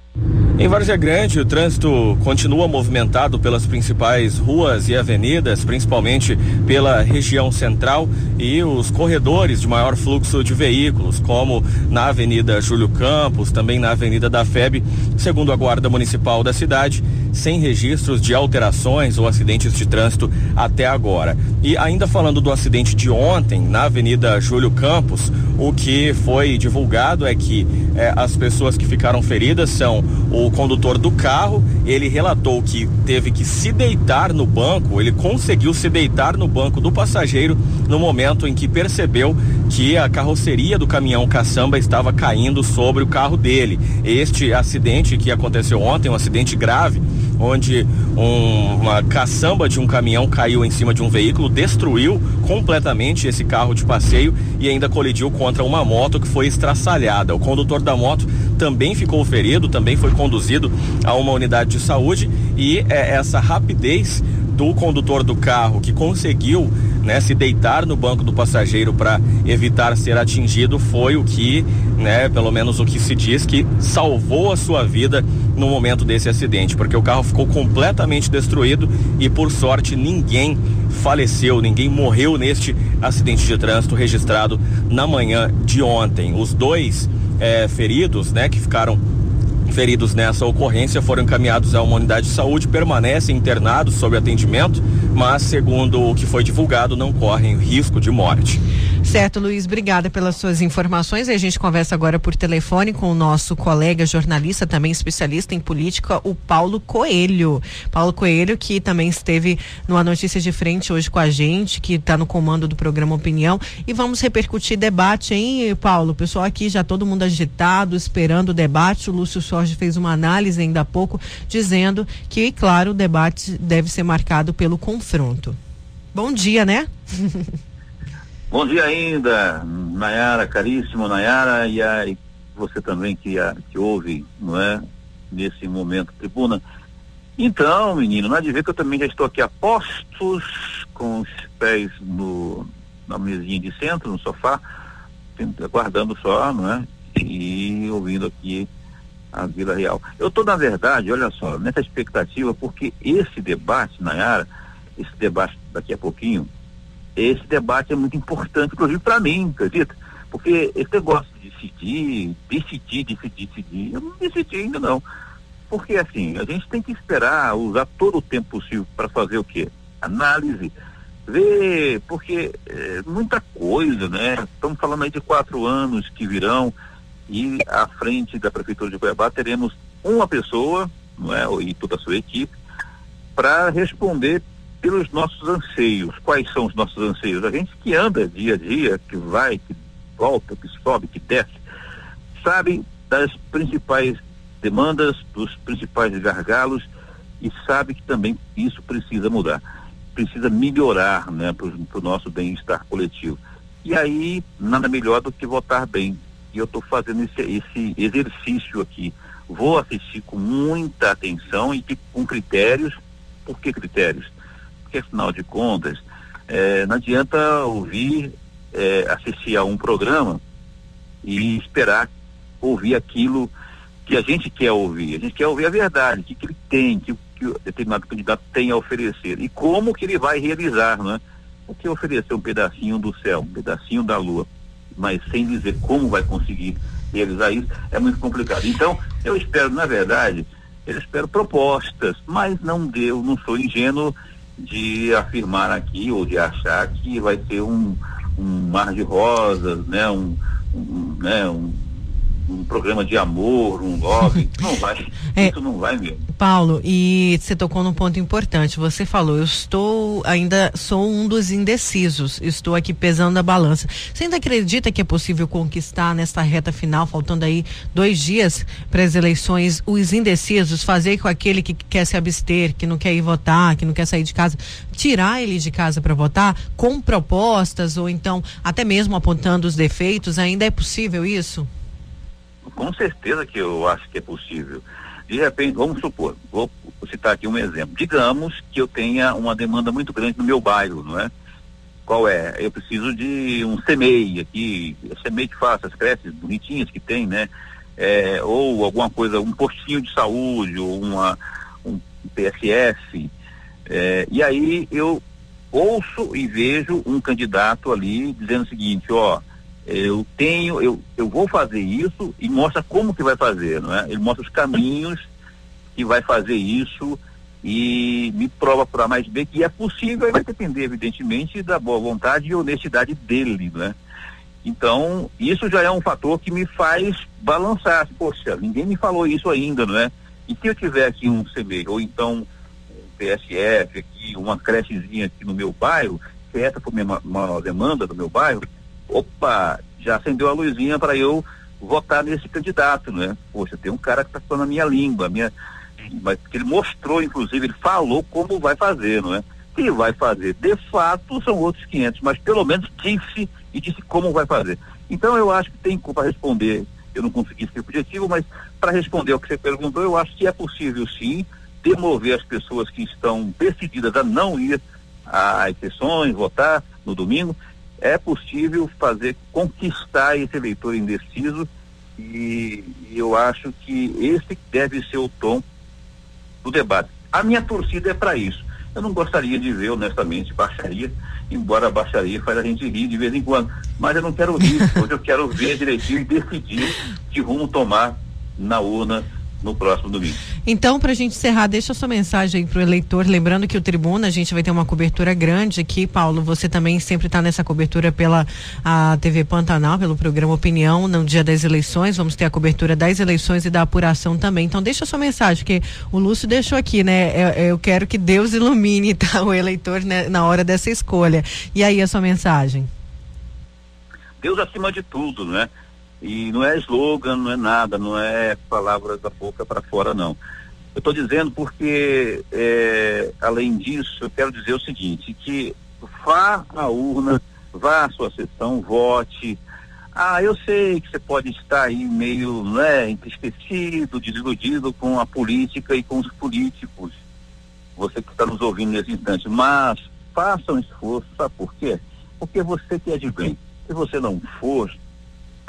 Em Várzea Grande, o trânsito continua movimentado pelas principais ruas e avenidas, principalmente pela região central e os corredores de maior fluxo de veículos, como na Avenida Júlio Campos, também na Avenida da FEB, segundo a Guarda Municipal da cidade, sem registros de alterações ou acidentes de trânsito até agora. E ainda falando do acidente de ontem, na Avenida Júlio Campos, o que foi divulgado é que eh, as pessoas que ficaram feridas são o condutor do carro, ele relatou que teve que se deitar no banco, ele conseguiu se deitar no banco do passageiro no momento em que percebeu que a carroceria do caminhão caçamba estava caindo sobre o carro dele. Este acidente que aconteceu ontem, um acidente grave, onde um, uma caçamba de um caminhão caiu em cima de um veículo, destruiu completamente esse carro de passeio e ainda colidiu contra uma moto que foi estraçalhada. O condutor da moto também ficou ferido, também foi conduzido a uma unidade de saúde e é, essa rapidez do condutor do carro que conseguiu né, se deitar no banco do passageiro para evitar ser atingido foi o que, né, pelo menos o que se diz que salvou a sua vida no momento desse acidente, porque o carro ficou completamente destruído e por sorte ninguém faleceu, ninguém morreu neste acidente de trânsito registrado na manhã de ontem. Os dois é, feridos, né, que ficaram feridos nessa ocorrência foram encaminhados a uma unidade de saúde, permanecem internados sob atendimento, mas segundo o que foi divulgado, não correm risco de morte. Certo, Luiz, obrigada pelas suas informações. E a gente conversa agora por telefone com o nosso colega jornalista, também especialista em política, o Paulo Coelho. Paulo Coelho, que também esteve numa notícia de frente hoje com a gente, que está no comando do programa Opinião. E vamos repercutir debate, hein, Paulo? O pessoal aqui já todo mundo agitado, esperando o debate. O Lúcio Sorge fez uma análise ainda há pouco, dizendo que, claro, o debate deve ser marcado pelo confronto. Bom dia, né? Bom dia ainda, Nayara, caríssimo Nayara, e aí você também que, a, que ouve, não é? Nesse momento, tribuna. Então, menino, não é de ver que eu também já estou aqui a postos, com os pés no, na mesinha de centro, no sofá, aguardando só, não é? E ouvindo aqui a Vila Real. Eu estou, na verdade, olha só, nessa expectativa, porque esse debate, Nayara, esse debate daqui a pouquinho, esse debate é muito importante, inclusive para mim, acredita? Porque esse negócio de decidir, decidir, decidir, decidir, eu não decidi ainda não. Porque assim, a gente tem que esperar, usar todo o tempo possível para fazer o quê? Análise, ver, porque é, muita coisa, né? Estamos falando aí de quatro anos que virão, e à frente da Prefeitura de Cuiabá teremos uma pessoa, não é, e toda a sua equipe, para responder pelos nossos anseios. Quais são os nossos anseios? A gente que anda dia a dia, que vai, que volta, que sobe, que desce, sabe das principais demandas, dos principais gargalos e sabe que também isso precisa mudar, precisa melhorar, né, para o nosso bem-estar coletivo. E aí, nada melhor do que votar bem, e eu estou fazendo esse, esse exercício aqui. Vou assistir com muita atenção e com critérios. Por que critérios? Porque, afinal de contas, é, não adianta ouvir, é, assistir a um programa e esperar ouvir aquilo que a gente quer ouvir. A gente quer ouvir a verdade, o que, que ele tem, que, que o determinado candidato tem a oferecer e como que ele vai realizar, não é? O que oferecer um pedacinho do céu, um pedacinho da lua mas sem dizer como vai conseguir realizar isso, é muito complicado. Então, eu espero, na verdade, eu espero propostas, mas não deu, não sou ingênuo de afirmar aqui ou de achar que vai ter um, um mar de rosas, né, um, um né, um um programa de amor, um love, não vai, é, isso não vai mesmo. Paulo, e você tocou num ponto importante, você falou, eu estou, ainda sou um dos indecisos, estou aqui pesando a balança. Você ainda acredita que é possível conquistar nesta reta final, faltando aí dois dias para as eleições, os indecisos, fazer com aquele que quer se abster, que não quer ir votar, que não quer sair de casa, tirar ele de casa para votar com propostas ou então até mesmo apontando os defeitos, ainda é possível isso? Com certeza que eu acho que é possível. De repente, vamos supor, vou citar aqui um exemplo. Digamos que eu tenha uma demanda muito grande no meu bairro, não é? Qual é? Eu preciso de um CMEI aqui, CMEI que faça as creches bonitinhas que tem, né? É, ou alguma coisa, um postinho de saúde, ou uma, um PSF. É, e aí eu ouço e vejo um candidato ali dizendo o seguinte, ó, eu tenho, eu, eu vou fazer isso e mostra como que vai fazer, não é? Ele mostra os caminhos que vai fazer isso e me prova por A mais B que é possível e vai depender, evidentemente, da boa vontade e honestidade dele, né? Então, isso já é um fator que me faz balançar. Poxa, ninguém me falou isso ainda, não é? E se eu tiver aqui um CB, ou então um PSF aqui, uma crechezinha aqui no meu bairro, se essa for uma, uma demanda do meu bairro, opa, já acendeu a luzinha para eu votar nesse candidato, né? Poxa, tem um cara que está falando a minha língua, a minha, mas que ele mostrou, inclusive, ele falou como vai fazer, não é? Que vai fazer, de fato, são outros 500, mas pelo menos disse e disse como vai fazer. Então eu acho que tem para responder, eu não consegui ser objetivo, mas para responder ao que você perguntou, eu acho que é possível sim demover as pessoas que estão decididas a não ir às sessões, votar no domingo, é possível fazer conquistar esse eleitor indeciso e, e, eu acho que esse deve ser o tom do debate. A minha torcida é para isso. Eu não gostaria de ver, honestamente, baixaria, embora a baixaria faz a gente rir de vez em quando. Mas eu não quero rir, hoje eu quero ver direitinho e decidir que rumo tomar na urna no próximo domingo. Então, para a gente encerrar, deixa a sua mensagem para o eleitor, lembrando que o Tribuna, a gente vai ter uma cobertura grande aqui, Paulo, você também sempre está nessa cobertura pela a TV Pantanal, pelo programa Opinião, no dia das eleições, vamos ter a cobertura das eleições e da apuração também, então deixa a sua mensagem, que o Lúcio deixou aqui, né, eu, eu quero que Deus ilumine tá, o eleitor né, na hora dessa escolha, e aí a sua mensagem? Deus acima de tudo, né? E não é slogan, não é nada, não é palavras da boca para fora, não. Eu estou dizendo porque, é, além disso, eu quero dizer o seguinte, que vá à urna vá à sua sessão, vote. Ah, eu sei que você pode estar aí meio né, entristecido, desiludido com a política e com os políticos. Você que está nos ouvindo nesse instante, mas faça um esforço, sabe por quê? Porque você que é de bem. Se você não for,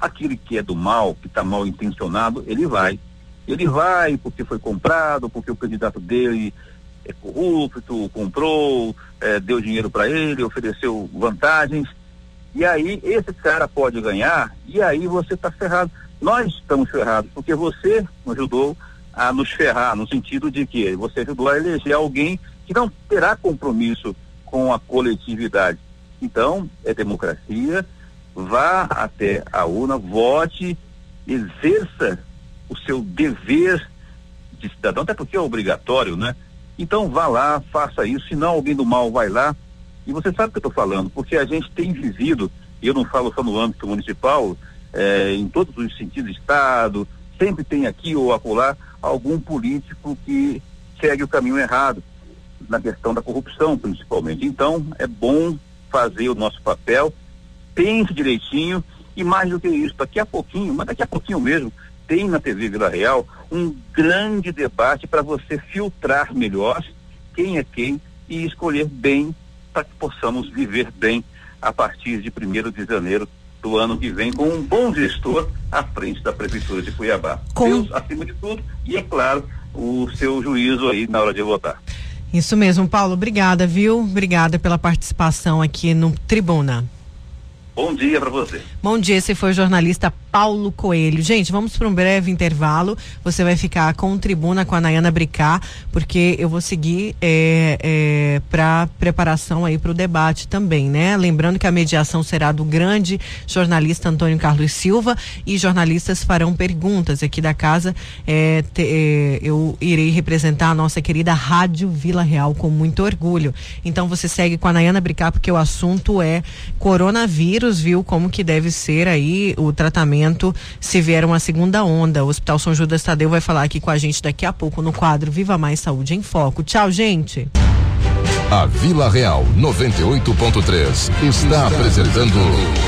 aquele que é do mal, que está mal intencionado, ele vai. Ele vai porque foi comprado, porque o candidato dele é corrupto, comprou, é, deu dinheiro para ele, ofereceu vantagens. E aí esse cara pode ganhar e aí você está ferrado. Nós estamos ferrados porque você ajudou a nos ferrar, no sentido de que você ajudou a eleger alguém que não terá compromisso com a coletividade. Então, é democracia, vá até a urna, vote, exerça o seu dever de cidadão, até porque é obrigatório, né? Então vá lá, faça isso, se não alguém do mal vai lá. E você sabe o que eu estou falando, porque a gente tem vivido, eu não falo só no âmbito municipal, é, em todos os sentidos, Estado, sempre tem aqui ou acolá algum político que segue o caminho errado, na questão da corrupção principalmente. Então é bom fazer o nosso papel, pense direitinho e mais do que isso, daqui a pouquinho, mas daqui a pouquinho mesmo, tem na TV Vila Real um grande debate para você filtrar melhor quem é quem e escolher bem para que possamos viver bem a partir de 1 de janeiro do ano que vem com um bom gestor à frente da Prefeitura de Cuiabá. Com... Deus acima de tudo e, é claro, o seu juízo aí na hora de votar. Isso mesmo, Paulo. Obrigada, viu? Obrigada pela participação aqui no Tribuna. Bom dia para você. Bom dia, esse foi o jornalista Paulo Coelho. Gente, vamos para um breve intervalo. Você vai ficar com tribuna com a Nayana Bricá, porque eu vou seguir é, é, para preparação aí para o debate também, né? Lembrando que a mediação será do grande jornalista Antônio Carlos Silva e jornalistas farão perguntas aqui da casa. É, te, é, eu irei representar a nossa querida Rádio Vila Real com muito orgulho. Então você segue com a Nayana Bricá, porque o assunto é coronavírus coronavírus, viu como que deve ser aí o tratamento se vier uma segunda onda. O Hospital São Judas Tadeu vai falar aqui com a gente daqui a pouco no quadro Viva Mais Saúde em Foco. Tchau, gente. A Vila Real 98.3 está apresentando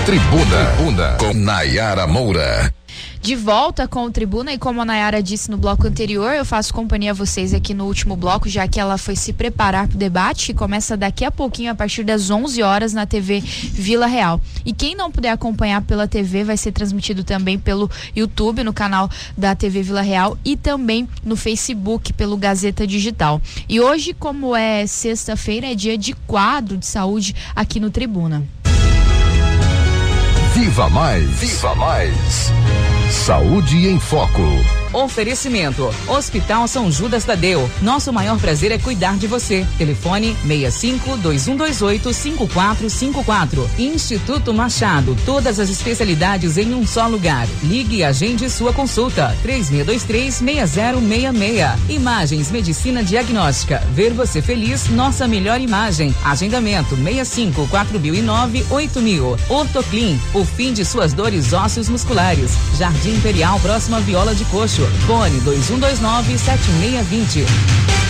Tribuna, Tribuna com Nayara Moura de volta com o Tribuna e como a Nayara disse no bloco anterior, eu faço companhia a vocês aqui no último bloco, já que ela foi se preparar para o debate, que começa daqui a pouquinho, a partir das 11 horas, na TV Vila Real. E quem não puder acompanhar pela TV, vai ser transmitido também pelo YouTube, no canal da TV Vila Real e também no Facebook, pelo Gazeta Digital. E hoje, como é sexta-feira, é dia de quadro de saúde aqui no Tribuna. Viva Mais! Viva Mais! Saúde em Foco. Oferecimento: Hospital São Judas Tadeu. Nosso maior prazer é cuidar de você. Telefone 65 2128 5454. Instituto Machado. Todas as especialidades em um só lugar. Ligue e agende sua consulta. 3623 6066. Imagens Medicina Diagnóstica. Ver você feliz, nossa melhor imagem. Agendamento 65 4009 8000. Ortoclin. O fim de suas dores ósseos musculares. Jardim Imperial, próxima Viola de Coxo. Fone 2129 7620.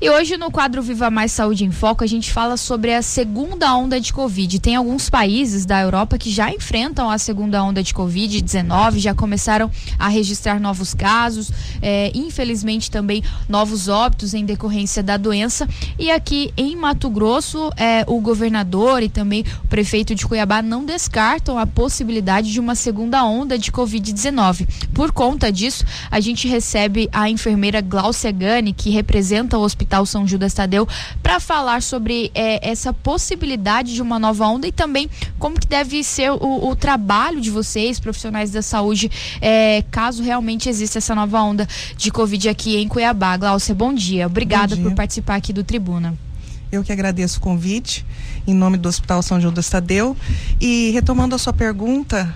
E hoje no quadro Viva Mais Saúde em Foco a gente fala sobre a segunda onda de Covid. Tem alguns países da Europa que já enfrentam a segunda onda de Covid-19, já começaram a registrar novos casos, é, infelizmente também novos óbitos em decorrência da doença. E aqui em Mato Grosso, é, o governador e também o prefeito de Cuiabá não descartam a possibilidade de uma segunda onda de Covid-19. Por conta disso, a gente recebe a enfermeira Glaucia Gani, que representa o Hospital Hospital São Judas Tadeu para falar sobre é, essa possibilidade de uma nova onda e também como que deve ser o, o trabalho de vocês, profissionais da saúde, é, caso realmente exista essa nova onda de Covid aqui em Cuiabá. Glaucia, bom dia. Obrigada bom dia. por participar aqui do Tribuna. Eu que agradeço o convite em nome do Hospital São Judas Tadeu. E retomando a sua pergunta,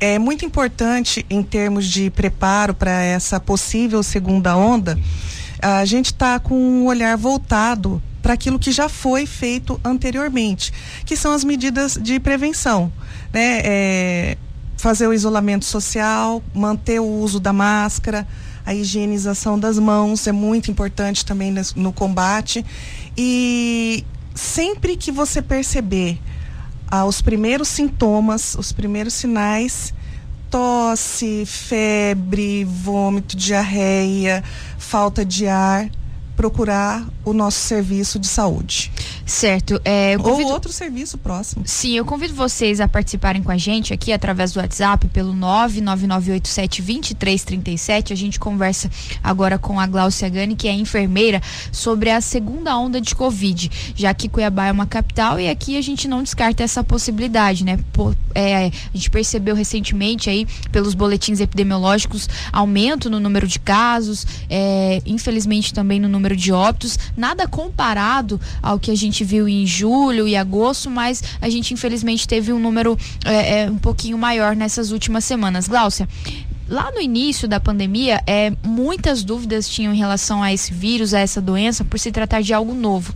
é muito importante em termos de preparo para essa possível segunda onda a gente está com um olhar voltado para aquilo que já foi feito anteriormente, que são as medidas de prevenção, né? É, fazer o isolamento social, manter o uso da máscara, a higienização das mãos é muito importante também no combate e sempre que você perceber aos primeiros sintomas, os primeiros sinais, tosse, febre, vômito, diarreia, falta de ar, procurar o nosso serviço de saúde. Certo. É, convido... Ou outro serviço próximo. Sim, eu convido vocês a participarem com a gente aqui através do WhatsApp pelo 99987-2337. A gente conversa agora com a Glaucia Gani, que é enfermeira, sobre a segunda onda de Covid, já que Cuiabá é uma capital e aqui a gente não descarta essa possibilidade, né? Pô, é, a gente percebeu recentemente aí, pelos boletins epidemiológicos, aumento no número de casos, é, infelizmente também no número de óbitos, nada comparado ao que a gente viu em julho e agosto, mas a gente infelizmente teve um número é, é, um pouquinho maior nessas últimas semanas. Gláucia, lá no início da pandemia, é, muitas dúvidas tinham em relação a esse vírus, a essa doença, por se tratar de algo novo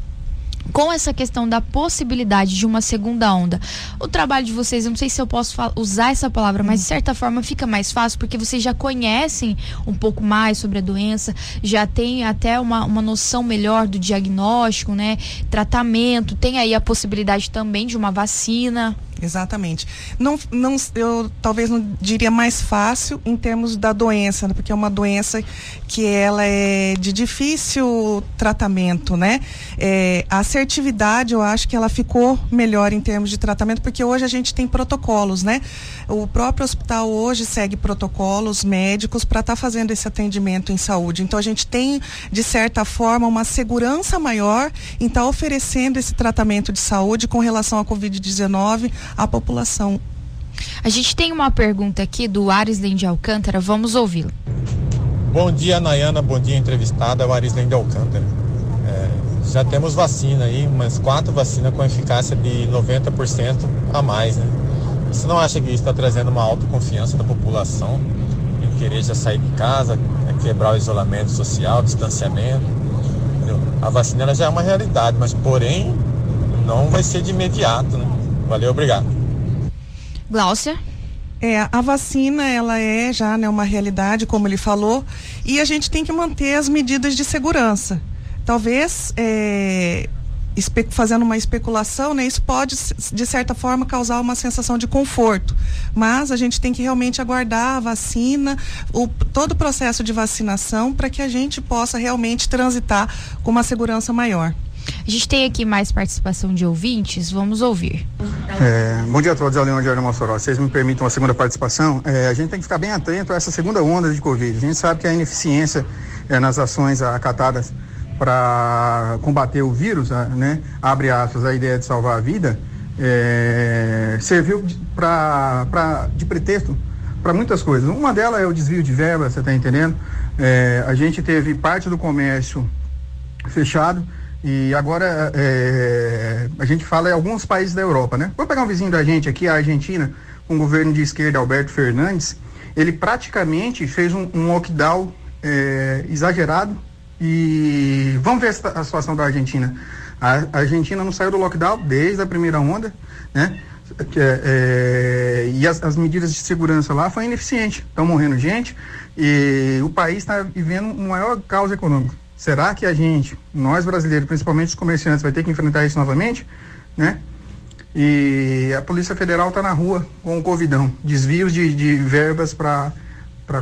com essa questão da possibilidade de uma segunda onda, o trabalho de vocês, eu não sei se eu posso usar essa palavra, mas de certa forma fica mais fácil porque vocês já conhecem um pouco mais sobre a doença, já tem até uma, uma noção melhor do diagnóstico, né? Tratamento, tem aí a possibilidade também de uma vacina. Exatamente. Não, não, eu talvez não diria mais fácil em termos da doença, né? porque é uma doença que ela é de difícil tratamento, né? É, a assertividade, eu acho que ela ficou melhor em termos de tratamento, porque hoje a gente tem protocolos, né? O próprio hospital hoje segue protocolos médicos para estar tá fazendo esse atendimento em saúde. Então a gente tem, de certa forma, uma segurança maior em estar tá oferecendo esse tratamento de saúde com relação à Covid-19 a população. A gente tem uma pergunta aqui do Arislen de Alcântara, vamos ouvi-lo. Bom dia, Nayana, bom dia, entrevistada, o Arislen de Alcântara. É, já temos vacina aí, umas quatro vacinas com eficácia de 90% a mais, né? Você não acha que isso está trazendo uma autoconfiança da população em querer já sair de casa, quebrar o isolamento social, distanciamento? Entendeu? A vacina ela já é uma realidade, mas porém não vai ser de imediato, né? Valeu, obrigado. Gláucia? É, a vacina, ela é já né, uma realidade, como ele falou, e a gente tem que manter as medidas de segurança. Talvez, é, fazendo uma especulação, né, isso pode, de certa forma, causar uma sensação de conforto. Mas a gente tem que realmente aguardar a vacina, o, todo o processo de vacinação, para que a gente possa realmente transitar com uma segurança maior. A gente tem aqui mais participação de ouvintes, vamos ouvir. É, bom dia a todos, é o Leão de Mossoró. Vocês me permitam uma segunda participação. É, a gente tem que ficar bem atento a essa segunda onda de Covid. A gente sabe que a ineficiência é, nas ações acatadas para combater o vírus, né, abre aspas, a ideia de salvar a vida, é, serviu para de pretexto para muitas coisas. Uma delas é o desvio de verba, você está entendendo? É, a gente teve parte do comércio fechado, e agora é, a gente fala em alguns países da Europa, né? Vou pegar um vizinho da gente aqui, a Argentina, com o governo de esquerda, Alberto Fernandes, ele praticamente fez um, um lockdown é, exagerado e vamos ver a situação da Argentina. A Argentina não saiu do lockdown desde a primeira onda, né? É, é, e as, as, medidas de segurança lá foi ineficiente. Estão morrendo gente e o país está vivendo um maior caos econômico. Será que a gente, nós brasileiros, principalmente os comerciantes, vai ter que enfrentar isso novamente, né? E a Polícia Federal está na rua com o Covidão, desvios de, de verbas para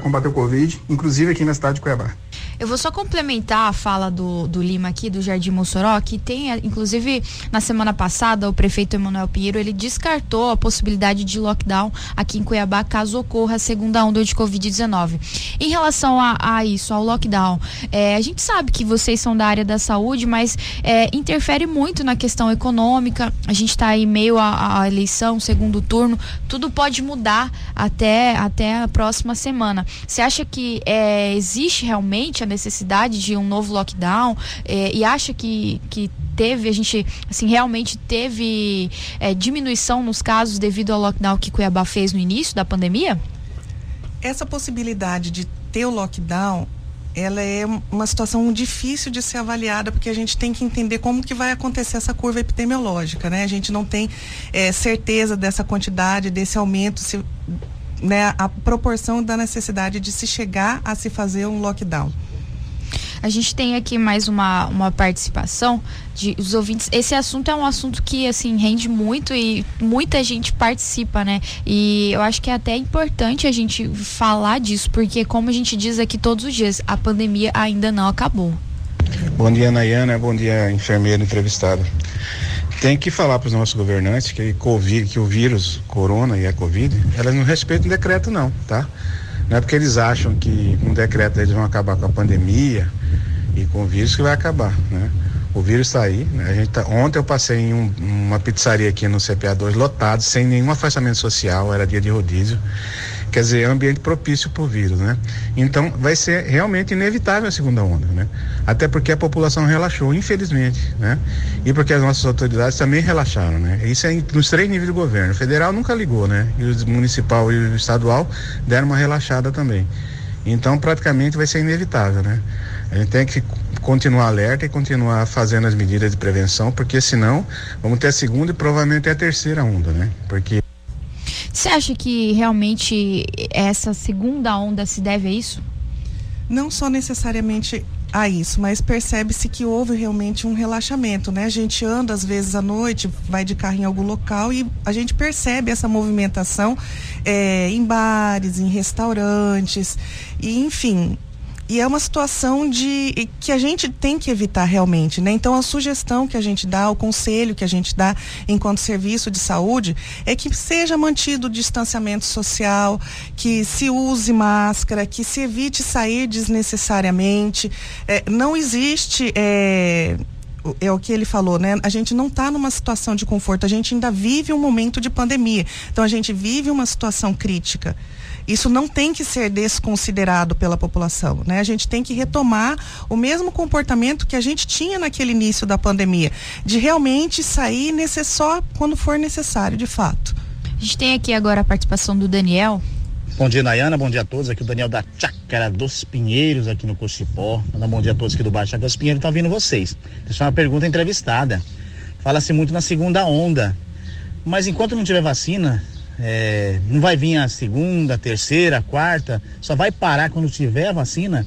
combater o Covid, inclusive aqui na cidade de Cuiabá. Eu vou só complementar a fala do, do Lima aqui, do Jardim Mossoró, que tem, inclusive, na semana passada, o prefeito Emanuel Pinheiro, ele descartou a possibilidade de lockdown aqui em Cuiabá, caso ocorra a segunda onda de Covid-19. Em relação a, a, isso, ao lockdown, é, a gente sabe que vocês são da área da saúde, mas é, interfere muito na questão econômica. A gente está em meio à, eleição, segundo turno, tudo pode mudar até, até a próxima semana. Você acha que é, existe realmente a necessidade de um novo lockdown é, e acha que, que teve, a gente assim, realmente teve é, diminuição nos casos devido ao lockdown que Cuiabá fez no início da pandemia? Essa possibilidade de ter o lockdown ela é uma situação difícil de ser avaliada porque a gente tem que entender como que vai acontecer essa curva epidemiológica, né? A gente não tem é, certeza dessa quantidade, desse aumento, se, né, a proporção da necessidade de se chegar a se fazer um lockdown. A gente tem aqui mais uma, uma participação de os ouvintes. Esse assunto é um assunto que assim rende muito e muita gente participa, né? E eu acho que é até importante a gente falar disso, porque como a gente diz aqui todos os dias, a pandemia ainda não acabou. Bom dia, Nayana. Bom dia, enfermeira entrevistada. Tem que falar para os nossos governantes que, COVID, que o vírus, corona e a Covid, elas não respeitam o decreto, não, tá? Não é porque eles acham que com um decreto eles vão acabar com a pandemia e com o vírus que vai acabar, né? O vírus está aí. Né? A gente tá, ontem eu passei em um, uma pizzaria aqui no CPA 2 lotado, sem nenhum afastamento social, era dia de rodízio. Quer dizer, é ambiente propício para o vírus, né? Então vai ser realmente inevitável a segunda onda, né? Até porque a população relaxou, infelizmente, né? E porque as nossas autoridades também relaxaram, né? Isso é nos três níveis do governo. O federal nunca ligou, né? E o municipal e o estadual deram uma relaxada também. Então praticamente vai ser inevitável, né? A gente tem que continuar alerta e continuar fazendo as medidas de prevenção, porque senão vamos ter a segunda e provavelmente a terceira onda, né? Porque você acha que realmente essa segunda onda se deve a isso? Não só necessariamente a isso, mas percebe-se que houve realmente um relaxamento, né? A gente anda às vezes à noite, vai de carro em algum local e a gente percebe essa movimentação é, em bares, em restaurantes, e enfim, e é uma situação de que a gente tem que evitar realmente, né? Então a sugestão que a gente dá, o conselho que a gente dá enquanto serviço de saúde é que seja mantido o distanciamento social, que se use máscara, que se evite sair desnecessariamente. É, não existe é, é o que ele falou, né? A gente não está numa situação de conforto, a gente ainda vive um momento de pandemia. Então a gente vive uma situação crítica. Isso não tem que ser desconsiderado pela população, né? A gente tem que retomar o mesmo comportamento que a gente tinha naquele início da pandemia, de realmente sair só quando for necessário, de fato. A gente tem aqui agora a participação do Daniel. Bom dia, Nayana. Bom dia a todos. Aqui o Daniel da Chácara dos Pinheiros, aqui no Cochipó. bom dia a todos aqui do Baixo Chácara dos Pinheiros. Estão ouvindo vocês. Deixa uma pergunta entrevistada. Fala-se muito na segunda onda. Mas enquanto não tiver vacina, é, não vai vir a segunda, terceira, quarta, só vai parar quando tiver a vacina,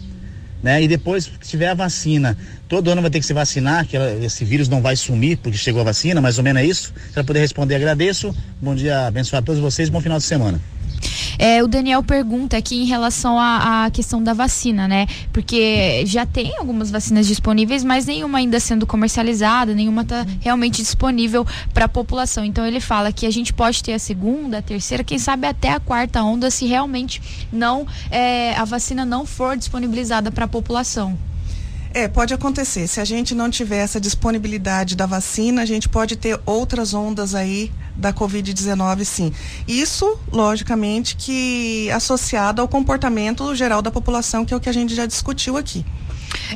né? E depois que tiver a vacina, todo ano vai ter que se vacinar, que esse vírus não vai sumir porque chegou a vacina, mais ou menos é isso. Para poder responder, agradeço. Bom dia, abençoado a todos vocês, bom final de semana. É, o Daniel pergunta aqui em relação à, questão da vacina, né? Porque já tem algumas vacinas disponíveis, mas nenhuma ainda sendo comercializada, nenhuma está realmente disponível para a população. Então ele fala que a gente pode ter a segunda, a terceira, quem sabe até a quarta onda, se realmente não é, a vacina não for disponibilizada para a população. É, pode acontecer. Se a gente não tiver essa disponibilidade da vacina, a gente pode ter outras ondas aí da Covid-19, sim. Isso, logicamente, que associado ao comportamento geral da população, que é o que a gente já discutiu aqui.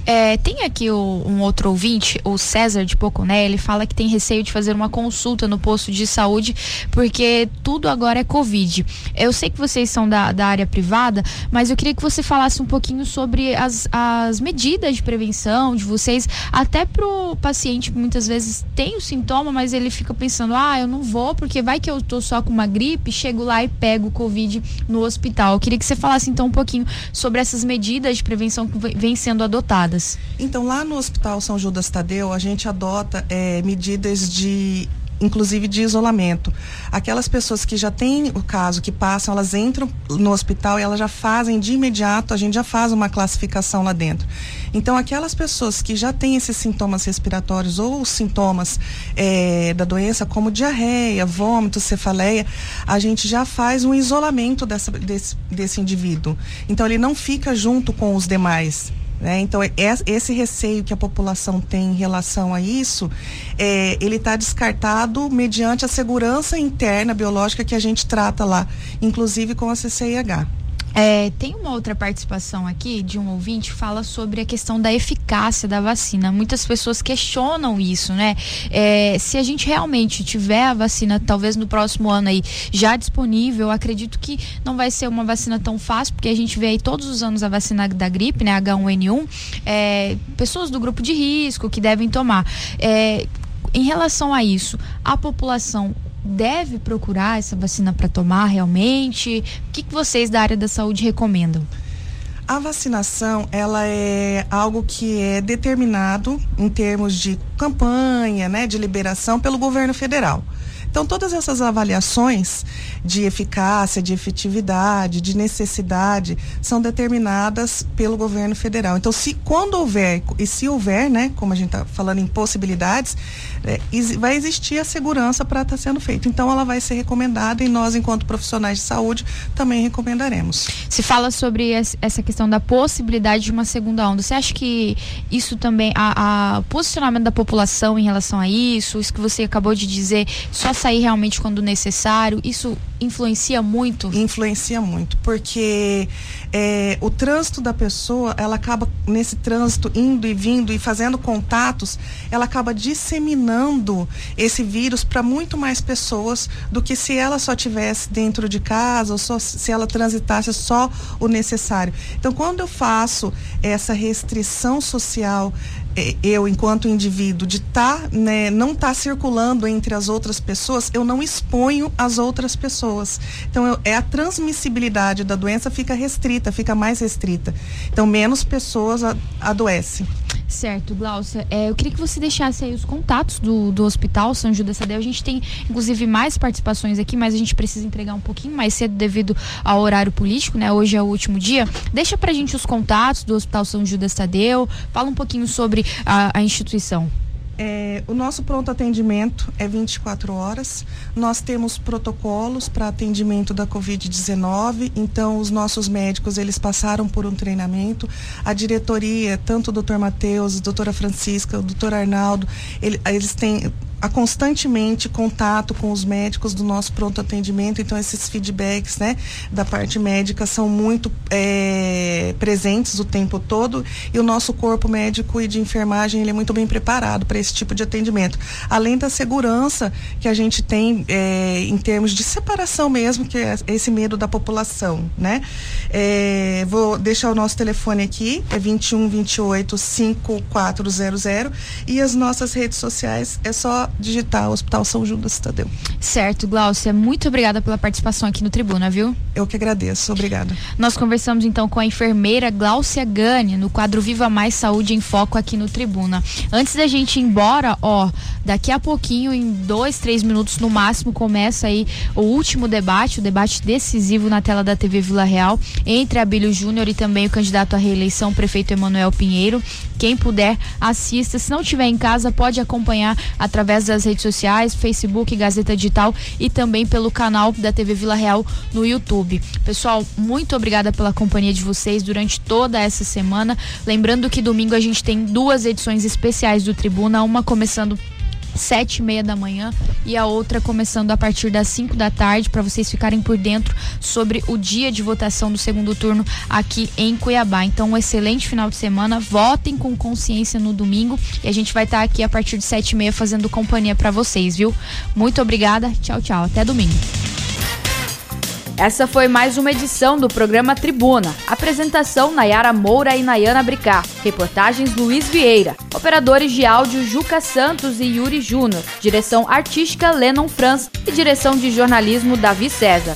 É, tem aqui o, um outro ouvinte, o César de Poconé, ele fala que tem receio de fazer uma consulta no posto de saúde, porque tudo agora é Covid. Eu sei que vocês são da, da área privada, mas eu queria que você falasse um pouquinho sobre as, as medidas de prevenção de vocês, até pro paciente que muitas vezes tem o sintoma, mas ele fica pensando, ah, eu não vou, porque vai que eu tô só com uma gripe, chego lá e pego o Covid no hospital. Eu queria que você falasse então um pouquinho sobre essas medidas de prevenção que vem sendo adotadas adotadas? Então, lá no Hospital São Judas Tadeu, a gente adota é, medidas de inclusive de isolamento. Aquelas pessoas que já têm o caso, que passam, elas entram no hospital e elas já fazem de imediato, a gente já faz uma classificação lá dentro. Então, aquelas pessoas que já têm esses sintomas respiratórios ou sintomas é, da doença, como diarreia, vômito, cefaleia, a gente já faz um isolamento dessa, desse, desse indivíduo. Então, ele não fica junto com os demais. Né? Então, é, esse receio que a população tem em relação a isso, é, ele está descartado mediante a segurança interna biológica que a gente trata lá, inclusive com a CCIH. É, tem uma outra participação aqui de um ouvinte que fala sobre a questão da eficácia da vacina. Muitas pessoas questionam isso, né? É, se a gente realmente tiver a vacina, talvez no próximo ano aí já disponível, acredito que não vai ser uma vacina tão fácil, porque a gente vê aí todos os anos a vacina da gripe, né? H1N1, é, pessoas do grupo de risco que devem tomar. É, em relação a isso, a população deve procurar essa vacina para tomar realmente? O que, que vocês da área da saúde recomendam? A vacinação, ela é algo que é determinado em termos de campanha, né, de liberação pelo governo federal. Então, todas essas avaliações de eficácia, de efetividade, de necessidade, são determinadas pelo governo federal. Então, se quando houver, e se houver, né, como a gente está falando em possibilidades, é, vai existir a segurança para estar tá sendo feito. Então, ela vai ser recomendada e nós, enquanto profissionais de saúde, também recomendaremos. Se fala sobre essa questão da possibilidade de uma segunda onda. Você acha que isso também, a, posicionamento da população em relação a isso, isso que você acabou de dizer, só sair realmente quando necessário, isso influencia muito? Influencia muito, porque é, o trânsito da pessoa, ela acaba nesse trânsito indo e vindo e fazendo contatos, ela acaba disseminando esse vírus para muito mais pessoas do que se ela só tivesse dentro de casa ou só se ela transitasse só o necessário. Então, quando eu faço essa restrição social eu, enquanto indivíduo, de tá, né, não tá circulando entre as outras pessoas, eu não exponho as outras pessoas. Então, eu, é a transmissibilidade da doença fica restrita, fica mais restrita. Então, menos pessoas adoecem. Certo, Glaucia. É, eu queria que você deixasse aí os contatos do, do Hospital São Judas Tadeu. A gente tem, inclusive, mais participações aqui, mas a gente precisa entregar um pouquinho mais cedo devido ao horário político, né? Hoje é o último dia. Deixa pra gente os contatos do Hospital São Judas Tadeu. Fala um pouquinho sobre a, a instituição. É, o nosso pronto atendimento é 24 horas. Nós temos protocolos para atendimento da Covid-19. Então, os nossos médicos eles passaram por um treinamento. A diretoria, tanto o doutor Matheus, a doutora Francisca, o doutor Arnaldo, ele, eles têm a constantemente contato com os médicos do nosso pronto atendimento, então esses feedbacks, né, da parte médica são muito é, presentes o tempo todo. E o nosso corpo médico e de enfermagem ele é muito bem preparado para esse tipo de atendimento, além da segurança que a gente tem é, em termos de separação mesmo, que é esse medo da população, né? É, vou deixar o nosso telefone aqui, é 21 28 5400 e as nossas redes sociais é só digitar Hospital São Judas Tadeu. Certo, Glaucia, muito obrigada pela participação aqui no Tribuna, viu? Eu que agradeço, obrigada. Nós conversamos então com a enfermeira Glaucia Gani no quadro Viva Mais Saúde em Foco aqui no Tribuna. Antes da gente ir embora, ó, daqui a pouquinho, em dois, três minutos no máximo, começa aí o último debate, o debate decisivo na tela da TV Vila Real entre Abílio Júnior e também o candidato à reeleição, prefeito Emanuel Pinheiro. Quem puder, assista. Se não estiver em casa, pode acompanhar através das redes sociais, Facebook, Gazeta Digital e também pelo canal da TV Vila Real no YouTube. Pessoal, muito obrigada pela companhia de vocês durante toda essa semana. Lembrando que domingo a gente tem duas edições especiais do Tribuna, uma começando sete e meia da manhã e a outra começando a partir das 5 da tarde para vocês ficarem por dentro sobre o dia de votação do segundo turno aqui em Cuiabá. Então, um excelente final de semana. Votem com consciência no domingo e a gente vai estar tá aqui a partir de sete e meia fazendo companhia para vocês, viu? Muito obrigada. Tchau, tchau. Até domingo. Essa foi mais uma edição do programa Tribuna. Apresentação Nayara Moura e Nayana Bricá. Reportagens Luiz Vieira. Operadores de áudio Juca Santos e Yuri Júnior. Direção artística Lennon Franz e direção de jornalismo Davi César.